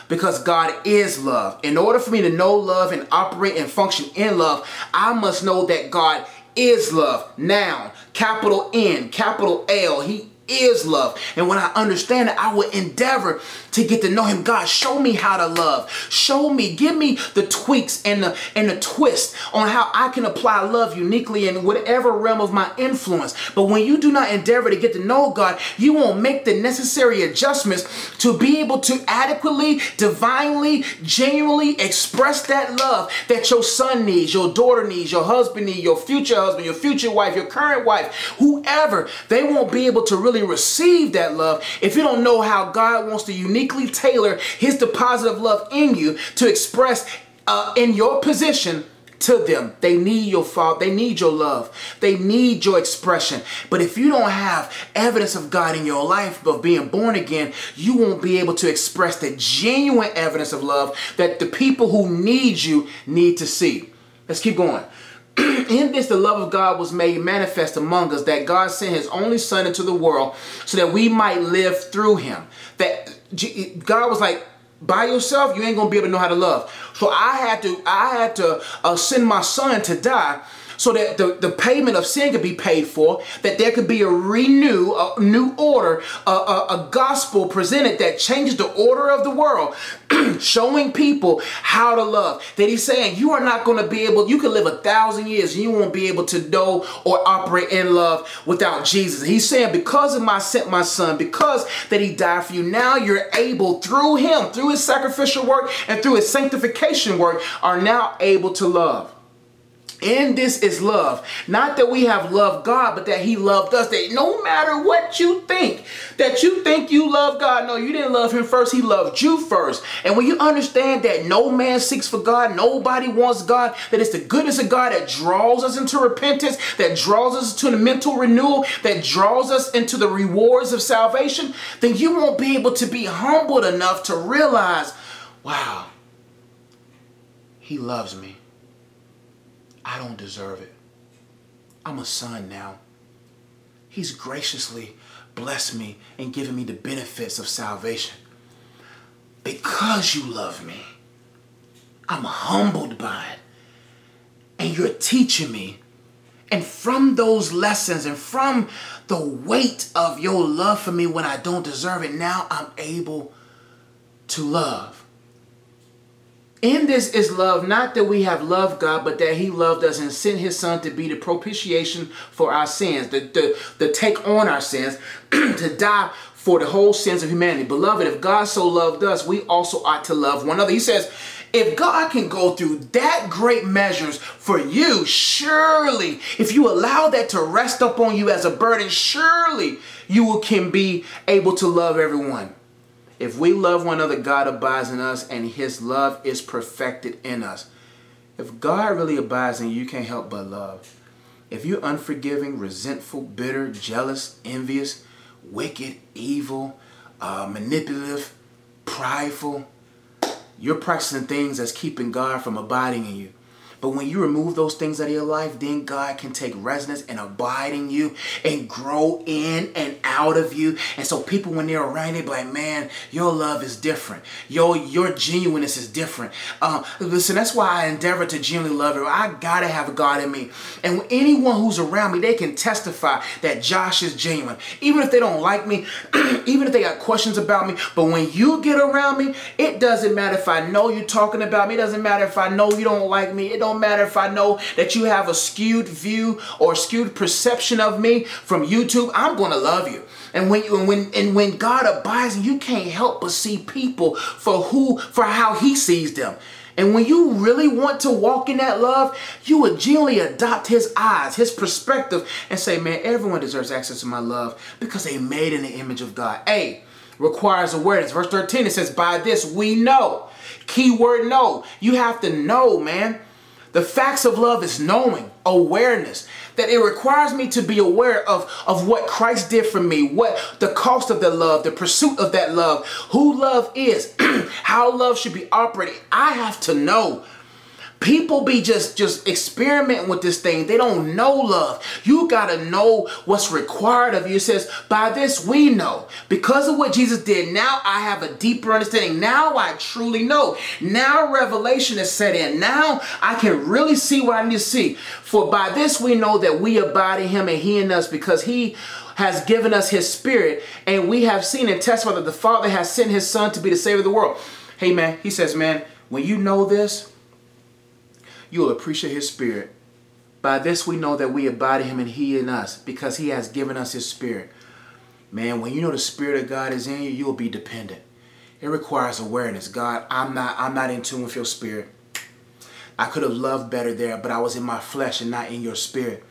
because God is love. In order for me to know love and operate and function in love, I must know that God is love. Now, capital N, capital L, he is love. And when I understand it, I will endeavor to get to know him. God, show me how to love. Show me, give me the tweaks and the and the twist on how I can apply love uniquely in whatever realm of my influence. But when you do not endeavor to get to know God, you won't make the necessary adjustments to be able to adequately, divinely, genuinely express that love that your son needs, your daughter needs, your husband needs, your future husband, your future wife, your current wife, whoever, they won't be able to really receive that love if you don't know how God wants to uniquely tailor his deposit of love in you to express uh, in your position to them. They need your fault. They need your love. They need your expression. But if you don't have evidence of God in your life of being born again, you won't be able to express the genuine evidence of love that the people who need you need to see. Let's keep going. in this the love of God was made manifest among us that God sent his only son into the world so that we might live through him. That God was like, by yourself, you ain't gonna be able to know how to love. So I had to, I had to uh, send my son to die so that the, the payment of sin could be paid for, that there could be a renew, a new order, a, a, a gospel presented that changes the order of the world, showing people how to love. That he's saying you are not going to be able, you can live a thousand years and you won't be able to know or operate in love without Jesus. He's saying because of my sent my son, because that he died for you, now you're able through him, through his sacrificial work and through his sanctification work, are now able to love. In this is love. Not that we have loved God, but that He loved us. That no matter what you think, that you think you love God, no, you didn't love Him first. He loved you first. And when you understand that no man seeks for God, nobody wants God, that it's the goodness of God that draws us into repentance, that draws us to the mental renewal, that draws us into the rewards of salvation, then you won't be able to be humbled enough to realize, wow, He loves me. I don't deserve it. I'm a son now. He's graciously blessed me and given me the benefits of salvation. Because you love me, I'm humbled by it. And you're teaching me. And from those lessons and from the weight of your love for me when I don't deserve it, now I'm able to love. In this is love, not that we have loved God, but that He loved us and sent His Son to be the propitiation for our sins, to, to, to take on our sins, to die for the whole sins of humanity. Beloved, if God so loved us, we also ought to love one another. He says, if God can go through that great measures for you, surely, if you allow that to rest upon you as a burden, surely you can be able to love everyone. If we love one another, God abides in us and his love is perfected in us. If God really abides in you, you can't help but love. If you're unforgiving, resentful, bitter, jealous, envious, wicked, evil, uh, manipulative, prideful, you're practicing things that's keeping God from abiding in you. But when you remove those things out of your life, then God can take residence and abide in you and grow in and out of you. And so people, when they're around, they be like, man, your love is different. Your, your genuineness is different. Um, listen, that's why I endeavor to genuinely love you. I gotta have God in me. And anyone who's around me, they can testify that Josh is genuine. Even if they don't like me, even if they got questions about me. But when you get around me, it doesn't matter if I know you're talking about me. It doesn't matter if I know you don't like me. It don't matter if I know that you have a skewed view or skewed perception of me from YouTube. I'm going to love you. And when you, and when and when God abides, you can't help but see people for who for how He sees them. And when you really want to walk in that love, you would genuinely adopt his eyes, his perspective, and say, man, everyone deserves access to my love because they made in the image of God. A requires awareness. Verse 13, it says, by this we know. Keyword know. You have to know, man. The facts of love is knowing, awareness, that it requires me to be aware of, of what Christ did for me, what the cost of that love, the pursuit of that love, who love is, how love should be operating. I have to know People be just just experimenting with this thing. They don't know love. You got to know what's required of you. It says, by this we know. Because of what Jesus did, now I have a deeper understanding. Now I truly know. Now revelation is set in. Now I can really see what I need to see. For by this we know that we abide in him and he in us because he has given us his spirit and we have seen and testified that the Father has sent his son to be the savior of the world. Hey man, he says, man, when you know this, you will appreciate his spirit. By this we know that we abide in him and he in us because he has given us his spirit. Man, when you know the spirit of God is in you, you will be dependent. It requires awareness. God, I'm not I'm not in tune with your spirit. I could have loved better there, but I was in my flesh and not in your spirit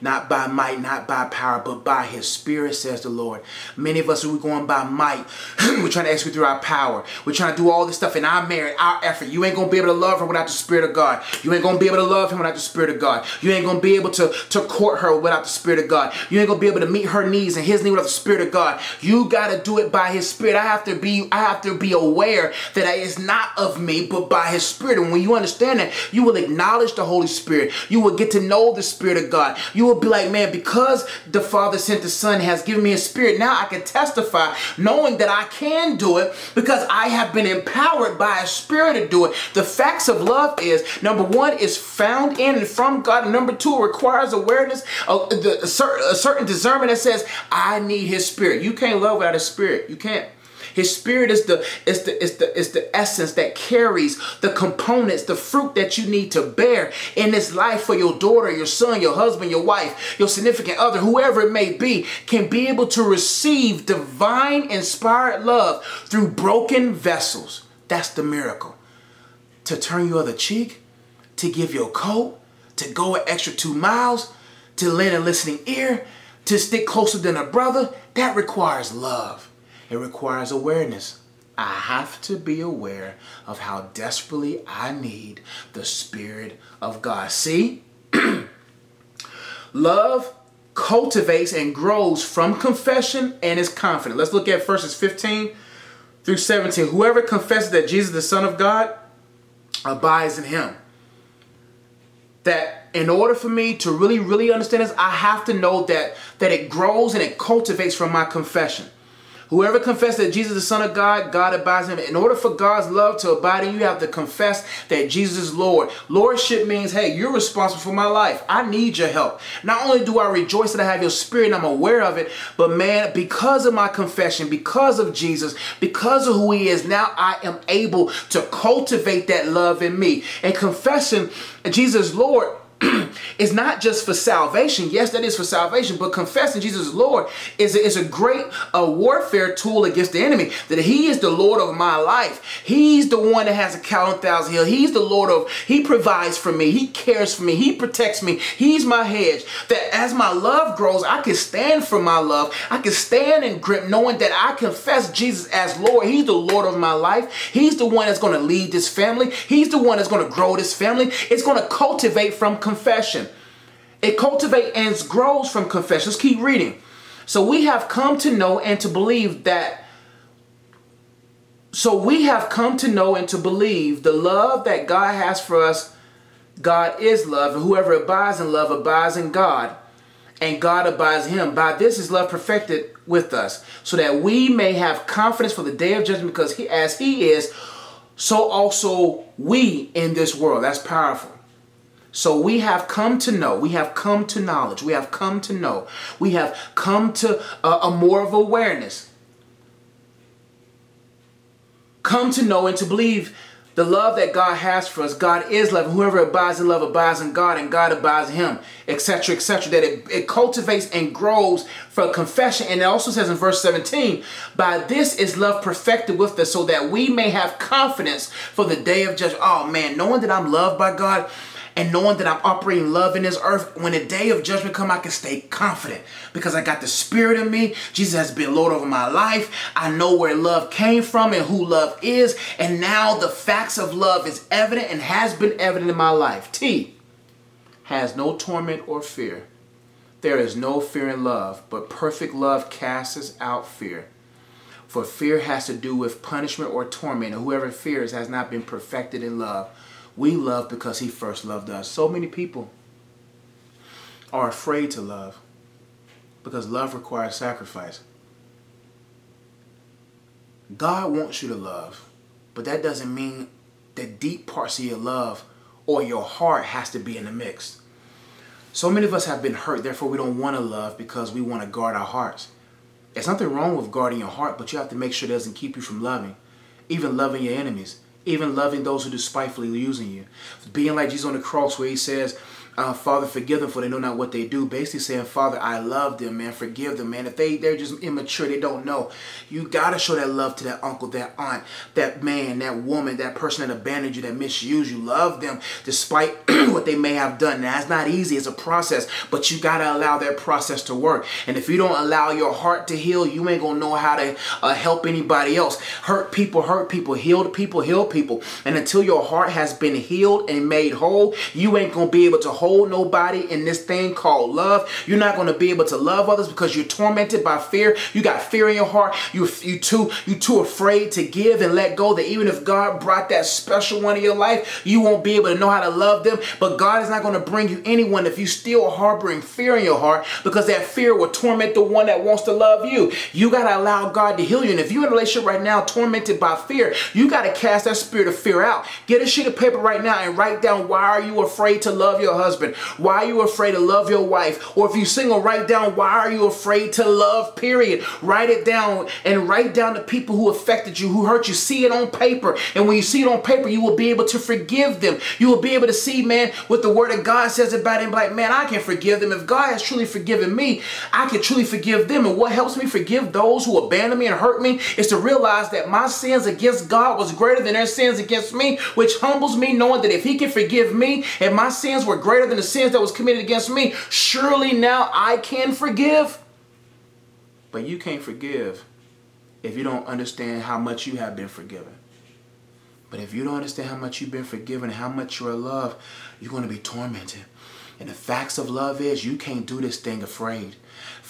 not by might, not by power, but by his spirit, says the Lord. Many of us are going by might. We're trying to execute through our power. We're trying to do all this stuff in our merit, our effort. You ain't going to be able to love her without the Spirit of God. You ain't going to be able to love him without the Spirit of God. You ain't going to be able to, to court her without the Spirit of God. You ain't going to be able to meet her needs and his need without the Spirit of God. You got to do it by his Spirit. I have to be, I have to be aware that it's not of me, but by his Spirit. And when you understand that, you will acknowledge the Holy Spirit. You will get to know the Spirit of God. You will be like, man, because the Father sent the Son has given me a spirit, now I can testify knowing that I can do it because I have been empowered by a spirit to do it. The facts of love is number one is found in and from God. Number two, requires awareness, of the, a certain discernment that says, I need his spirit. You can't love without a spirit. You can't. His spirit is the is the is the is the essence that carries the components, the fruit that you need to bear in this life for your daughter, your son, your husband, your wife, your significant other, whoever it may be, can be able to receive divine inspired love through broken vessels. That's the miracle. To turn your other cheek, to give your coat, to go an extra two miles, to lend a listening ear, to stick closer than a brother, that requires love. It requires awareness. I have to be aware of how desperately I need the Spirit of God. See? Love cultivates and grows from confession and is confident. Let's look at verses 15 through 17. Whoever confesses that Jesus is the Son of God abides in him. That in order for me to really, really understand this, I have to know that, that it grows and it cultivates from my confession. Whoever confesses that Jesus is the Son of God, God abides in him. In order for God's love to abide in you, you have to confess that Jesus is Lord. Lordship means, hey, you're responsible for my life. I need your help. Not only do I rejoice that I have your spirit and I'm aware of it, but man, because of my confession, because of Jesus, because of who he is, now I am able to cultivate that love in me. And confessing Jesus Lord is not just for salvation. Yes, that is for salvation, but confessing Jesus Lord is a, is a great uh, warfare tool against the enemy. That He is the Lord of my life. He's the one that has a on thousand hill. He's the Lord of. He provides for me. He cares for me. He protects me. He's my hedge. That as my love grows, I can stand for my love. I can stand and grip, knowing that I confess Jesus as Lord. He's the Lord of my life. He's the one that's going to lead this family. He's the one that's going to grow this family. It's going to cultivate from confession. It cultivates and grows from confession. Let's keep reading. So we have come to know and to believe that. So we have come to know and to believe the love that God has for us. God is love, and whoever abides in love abides in God, and God abides in him. By this is love perfected with us, so that we may have confidence for the day of judgment, because he, as he is, so also we in this world. That's powerful. So we have come to know, we have come to knowledge, we have come to know, we have come to a, a more of awareness. Come to know and to believe the love that God has for us. God is love. Whoever abides in love abides in God and God abides in him, etc., etc. That it, it cultivates and grows for confession. And it also says in verse 17, by this is love perfected with us so that we may have confidence for the day of judgment. Oh man, knowing that I'm loved by God, and knowing that I'm operating love in this earth, when the day of judgment come, I can stay confident because I got the spirit in me. Jesus has been Lord over my life. I know where love came from and who love is. And now the facts of love is evident and has been evident in my life. T has no torment or fear. There is no fear in love, but perfect love casts out fear. For fear has to do with punishment or torment, and whoever fears has not been perfected in love. We love because he first loved us. So many people are afraid to love because love requires sacrifice. God wants you to love, but that doesn't mean the deep parts of your love or your heart has to be in the mix. So many of us have been hurt, therefore we don't want to love because we want to guard our hearts. There's nothing wrong with guarding your heart, but you have to make sure it doesn't keep you from loving, even loving your enemies, even loving those who despitefully using you. Being like Jesus on the cross where he says, uh, Father, forgive them for they know not what they do. Basically saying, Father, I love them, man. Forgive them, man. If they, they're just immature, they don't know. You got to show that love to that uncle, that aunt, that man, that woman, that person that abandoned you, that misused you. Love them despite what they may have done. Now, it's not easy. It's a process, but you got to allow that process to work. And if you don't allow your heart to heal, you ain't going to know how to uh, help anybody else. Hurt people, hurt people. Heal people, heal people. And until your heart has been healed and made whole, you ain't going to be able to hold hold nobody in this thing called love. You're not going to be able to love others because you're tormented by fear. You got fear in your heart. You you too you too afraid to give and let go that even if God brought that special one in your life, you won't be able to know how to love them. But God is not going to bring you anyone if you still harboring fear in your heart because that fear will torment the one that wants to love you. You got to allow God to heal you. And if you're in a relationship right now tormented by fear, you got to cast that spirit of fear out. Get a sheet of paper right now and write down why are you afraid to love your husband? Husband? Why are you afraid to love your wife? Or if you're single, write down why are you afraid to love, period. Write it down and write down the people who affected you, who hurt you. See it on paper. And when you see it on paper, you will be able to forgive them. You will be able to see, man, what the word of God says about him. Like, man, I can forgive them. If God has truly forgiven me, I can truly forgive them. And what helps me forgive those who abandon me and hurt me is to realize that my sins against God was greater than their sins against me, which humbles me knowing that if he can forgive me and my sins were greater than the sins that was committed against me, surely now I can forgive. But you can't forgive if you don't understand how much you have been forgiven. But if you don't understand how much you've been forgiven, how much you're loved, you're going to be tormented. And the facts of love is you can't do this thing afraid.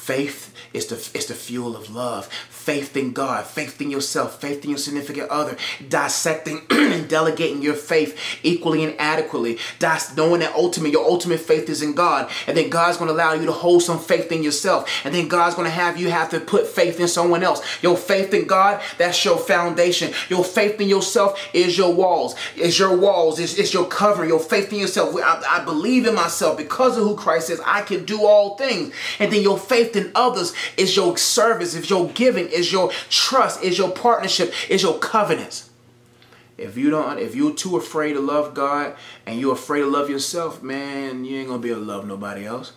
Faith is the, is the fuel of love. Faith in God, faith in yourself, faith in your significant other, dissecting and delegating your faith equally and adequately. That's knowing that ultimate, your ultimate faith is in God. And then God's going to allow you to hold some faith in yourself. And then God's going to have you have to put faith in someone else. Your faith in God, that's your foundation. Your faith in yourself is your walls. Is your walls. is, it's your cover. Your faith in yourself. I, I believe in myself because of who Christ is. I can do all things. And then your faith others is your service, is your giving, is your trust, is your partnership, is your covenants. If you don't, if you're too afraid to love God and you're afraid to love yourself, man, you ain't gonna be able to love nobody else.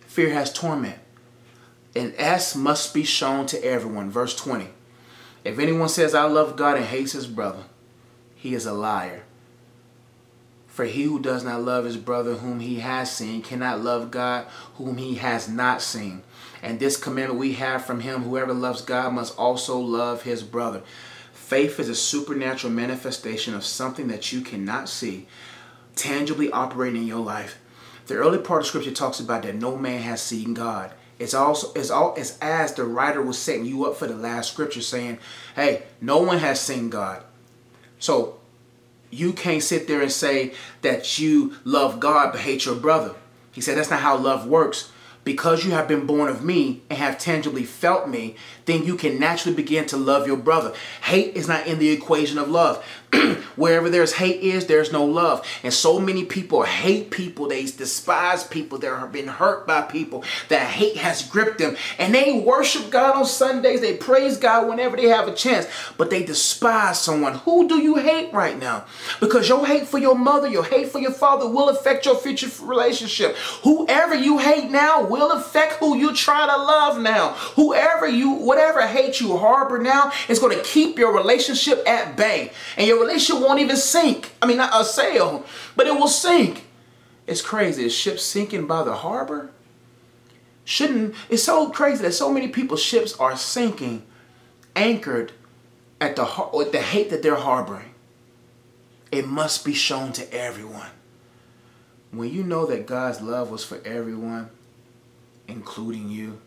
Fear has torment. And S must be shown to everyone. Verse 20. If anyone says, I love God and hates his brother, he is a liar. For he who does not love his brother whom he has seen cannot love God whom he has not seen. And this commandment we have from him, whoever loves God must also love his brother. Faith is a supernatural manifestation of something that you cannot see, tangibly operating in your life. The early part of scripture talks about that no man has seen God. It's also it's all it's as the writer was setting you up for the last scripture saying, Hey, no one has seen God. So you can't sit there and say that you love God but hate your brother. He said that's not how love works. Because you have been born of me and have tangibly felt me, then you can naturally begin to love your brother. Hate is not in the equation of love. Wherever there's hate is, there's no love. And so many people hate people. They despise people. They've been hurt by people. That hate has gripped them. And they worship God on Sundays. They praise God whenever they have a chance. But they despise someone. Who do you hate right now? Because your hate for your mother, your hate for your father will affect your future relationship. Whoever you hate now will affect who you try to love now. Whoever you whatever hate you harbor now is going to keep your relationship at bay. And your relationship won't even sink. I mean, not a sail, but it will sink. It's crazy. The ship sinking by the harbor? Shouldn't, it's so crazy that so many people's ships are sinking anchored at the, with the hate that they're harboring. It must be shown to everyone. When you know that God's love was for everyone, including you,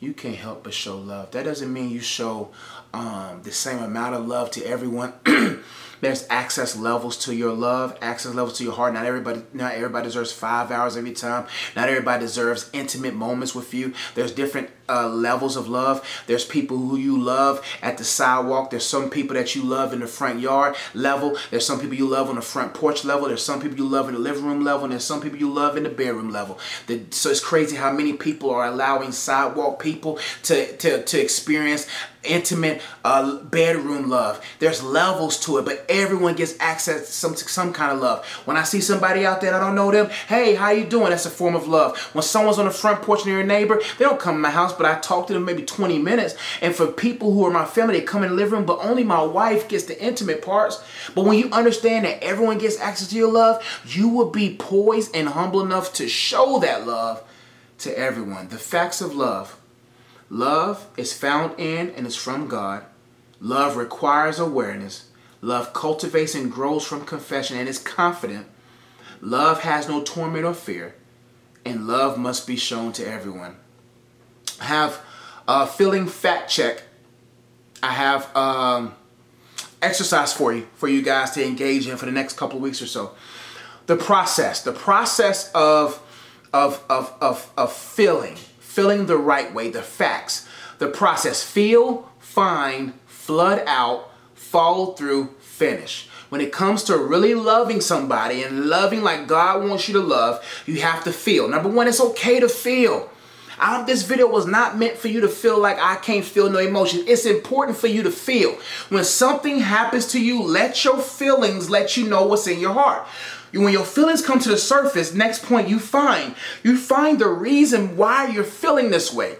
you can't help but show love. That doesn't mean you show um, the same amount of love to everyone, There's access levels to your love, access levels to your heart. Not everybody, not everybody deserves five hours every time. Not everybody deserves intimate moments with you. There's different uh, levels of love. There's people who you love at the sidewalk. There's some people that you love in the front yard level. There's some people you love on the front porch level. There's some people you love in the living room level. And there's some people you love in the bedroom level. The, so it's crazy how many people are allowing sidewalk people to, to, to experience intimate uh, bedroom love. There's levels to it, but everyone gets access to some, some kind of love. When I see somebody out there I don't know them, hey, how you doing? That's a form of love. When someone's on the front porch near your neighbor, they don't come to my house, but I talk to them maybe 20 minutes. And for people who are my family, they come in the living room, but only my wife gets the intimate parts. But when you understand that everyone gets access to your love, you will be poised and humble enough to show that love to everyone. The facts of love Love is found in and is from God. Love requires awareness. Love cultivates and grows from confession and is confident. Love has no torment or fear. And love must be shown to everyone. I have a feeling fact check. I have um, exercise for you, for you guys to engage in for the next couple of weeks or so. The process, the process of, of, of, of, of feeling feeling the right way, the facts, the process. Feel, find, flood out, follow through, finish. When it comes to really loving somebody and loving like God wants you to love, you have to feel. Number one, it's okay to feel. I, this video was not meant for you to feel like I can't feel no emotion. It's important for you to feel. When something happens to you, let your feelings let you know what's in your heart. When your feelings come to the surface, next point you find, you find the reason why you're feeling this way.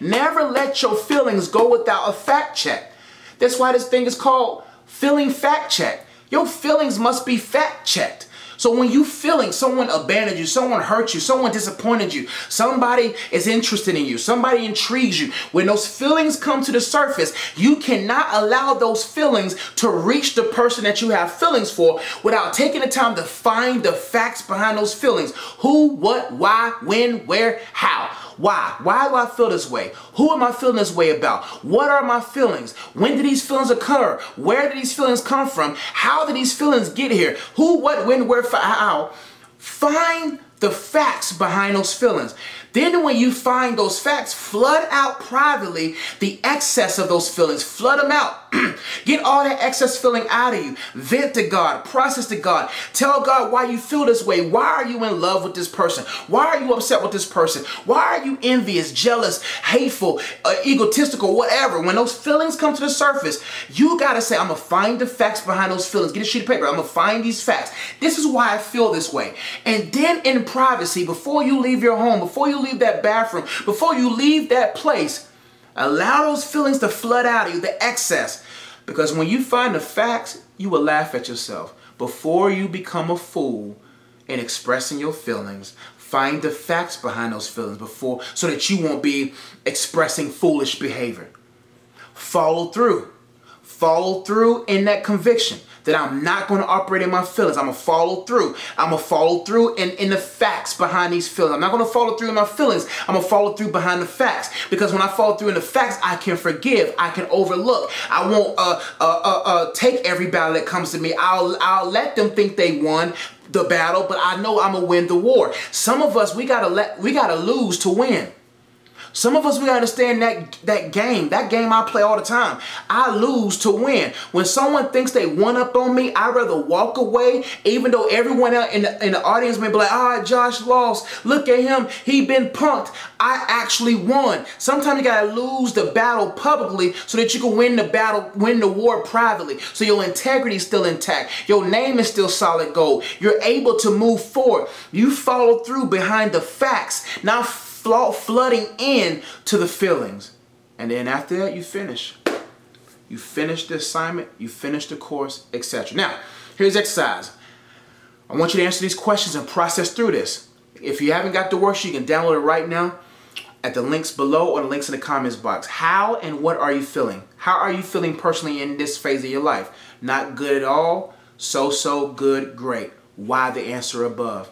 Never let your feelings go without a fact check. That's why this thing is called feeling fact check. Your feelings must be fact checked. So when you feeling someone abandoned you, someone hurt you, someone disappointed you, somebody is interested in you, somebody intrigues you, when those feelings come to the surface, you cannot allow those feelings to reach the person that you have feelings for without taking the time to find the facts behind those feelings. Who, what, why, when, where, how. Why? Why do I feel this way? Who am I feeling this way about? What are my feelings? When did these feelings occur? Where did these feelings come from? How did these feelings get here? Who, what, when, where, how? Find the facts behind those feelings. Then when you find those facts, flood out privately the excess of those feelings. Flood them out. Get all that excess feeling out of you. Vent to God. Process to God. Tell God why you feel this way. Why are you in love with this person? Why are you upset with this person? Why are you envious, jealous, hateful, uh, egotistical, whatever? When those feelings come to the surface, you got to say, I'm going to find the facts behind those feelings. Get a sheet of paper. I'm going to find these facts. This is why I feel this way. And then in privacy, before you leave your home, before you leave that bathroom, before you leave that place, allow those feelings to flood out of you, the excess. Because when you find the facts, you will laugh at yourself. Before you become a fool in expressing your feelings, find the facts behind those feelings before so that you won't be expressing foolish behavior. Follow through. Follow through in that conviction that I'm not going to operate in my feelings. I'm going to follow through. I'm going to follow through in, in the facts behind these feelings. I'm not going to follow through in my feelings. I'm going to follow through behind the facts. Because when I follow through in the facts, I can forgive. I can overlook. I won't uh, uh, uh, uh take every battle that comes to me. I'll, I'll let them think they won the battle, but I know I'm to win the war. Some of us, we got to let, we got to lose to win. Some of us, we understand that, that game. That game I play all the time. I lose to win. When someone thinks they won up on me, I'd rather walk away, even though everyone else in the, in the audience may be like, ah, Josh lost. Look at him. He been punked. I actually won. Sometimes you got to lose the battle publicly so that you can win the battle, win the war privately. So your integrity is still intact. Your name is still solid gold. You're able to move forward. You follow through behind the facts. Now flooding in to the feelings. And then after that, you finish. You finish the assignment, you finish the course, etc. Now, here's exercise. I want you to answer these questions and process through this. If you haven't got the worksheet, you can download it right now at the links below or the links in the comments box. How and what are you feeling? How are you feeling personally in this phase of your life? Not good at all, so, so, good, great. Why the answer above.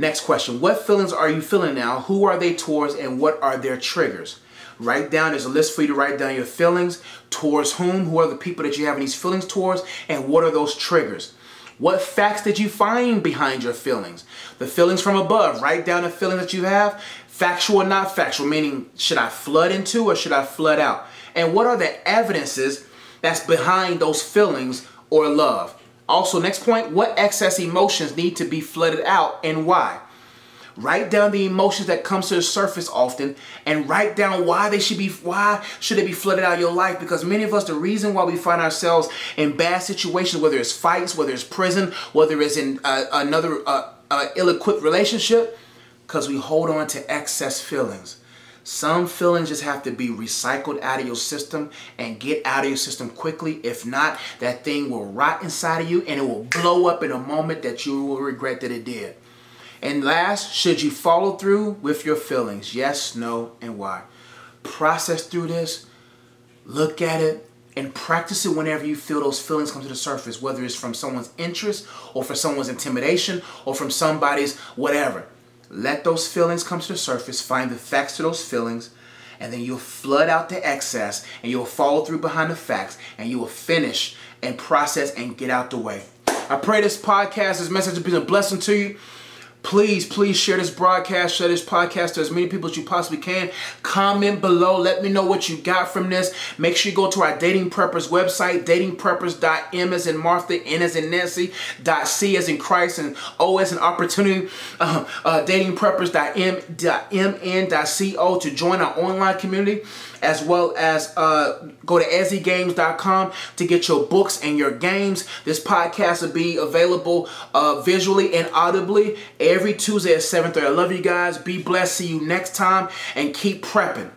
Next question, what feelings are you feeling now? Who are they towards and what are their triggers? Write down, there's a list for you to write down your feelings towards whom, who are the people that you have these feelings towards, and what are those triggers. What facts did you find behind your feelings? The feelings from above. Write down the feelings that you have, factual or not factual, meaning should I flood into or should I flood out? And what are the evidences that's behind those feelings or love? Also, next point, what excess emotions need to be flooded out and why? Write down the emotions that comes to the surface often and write down why they should be why should they be flooded out of your life because many of us the reason why we find ourselves in bad situations whether it's fights whether it's prison whether it's in uh, another uh, uh, ill-equipped relationship because we hold on to excess feelings some feelings just have to be recycled out of your system and get out of your system quickly. If not, that thing will rot inside of you and it will blow up in a moment that you will regret that it did. And last, should you follow through with your feelings? Yes, no, and why? Process through this, look at it, and practice it whenever you feel those feelings come to the surface, whether it's from someone's interest or for someone's intimidation or from somebody's whatever. Let those feelings come to the surface, find the facts to those feelings, and then you'll flood out the excess and you'll follow through behind the facts and you will finish and process and get out the way. I pray this podcast, this message has been a blessing to you. Please, please share this broadcast, share this podcast to as many people as you possibly can. Comment below. Let me know what you got from this. Make sure you go to our Dating Preppers website, datingpreppers.m as in Martha, N as in Nancy, dot C as in Christ, and O as in opportunity. Uh, uh, datingpreppers.m.mn.co to join our online community as well as uh, go to ezzygames.com to get your books and your games. This podcast will be available uh, visually and audibly every Tuesday at 7.30. I love you guys. Be blessed. See you next time and keep prepping.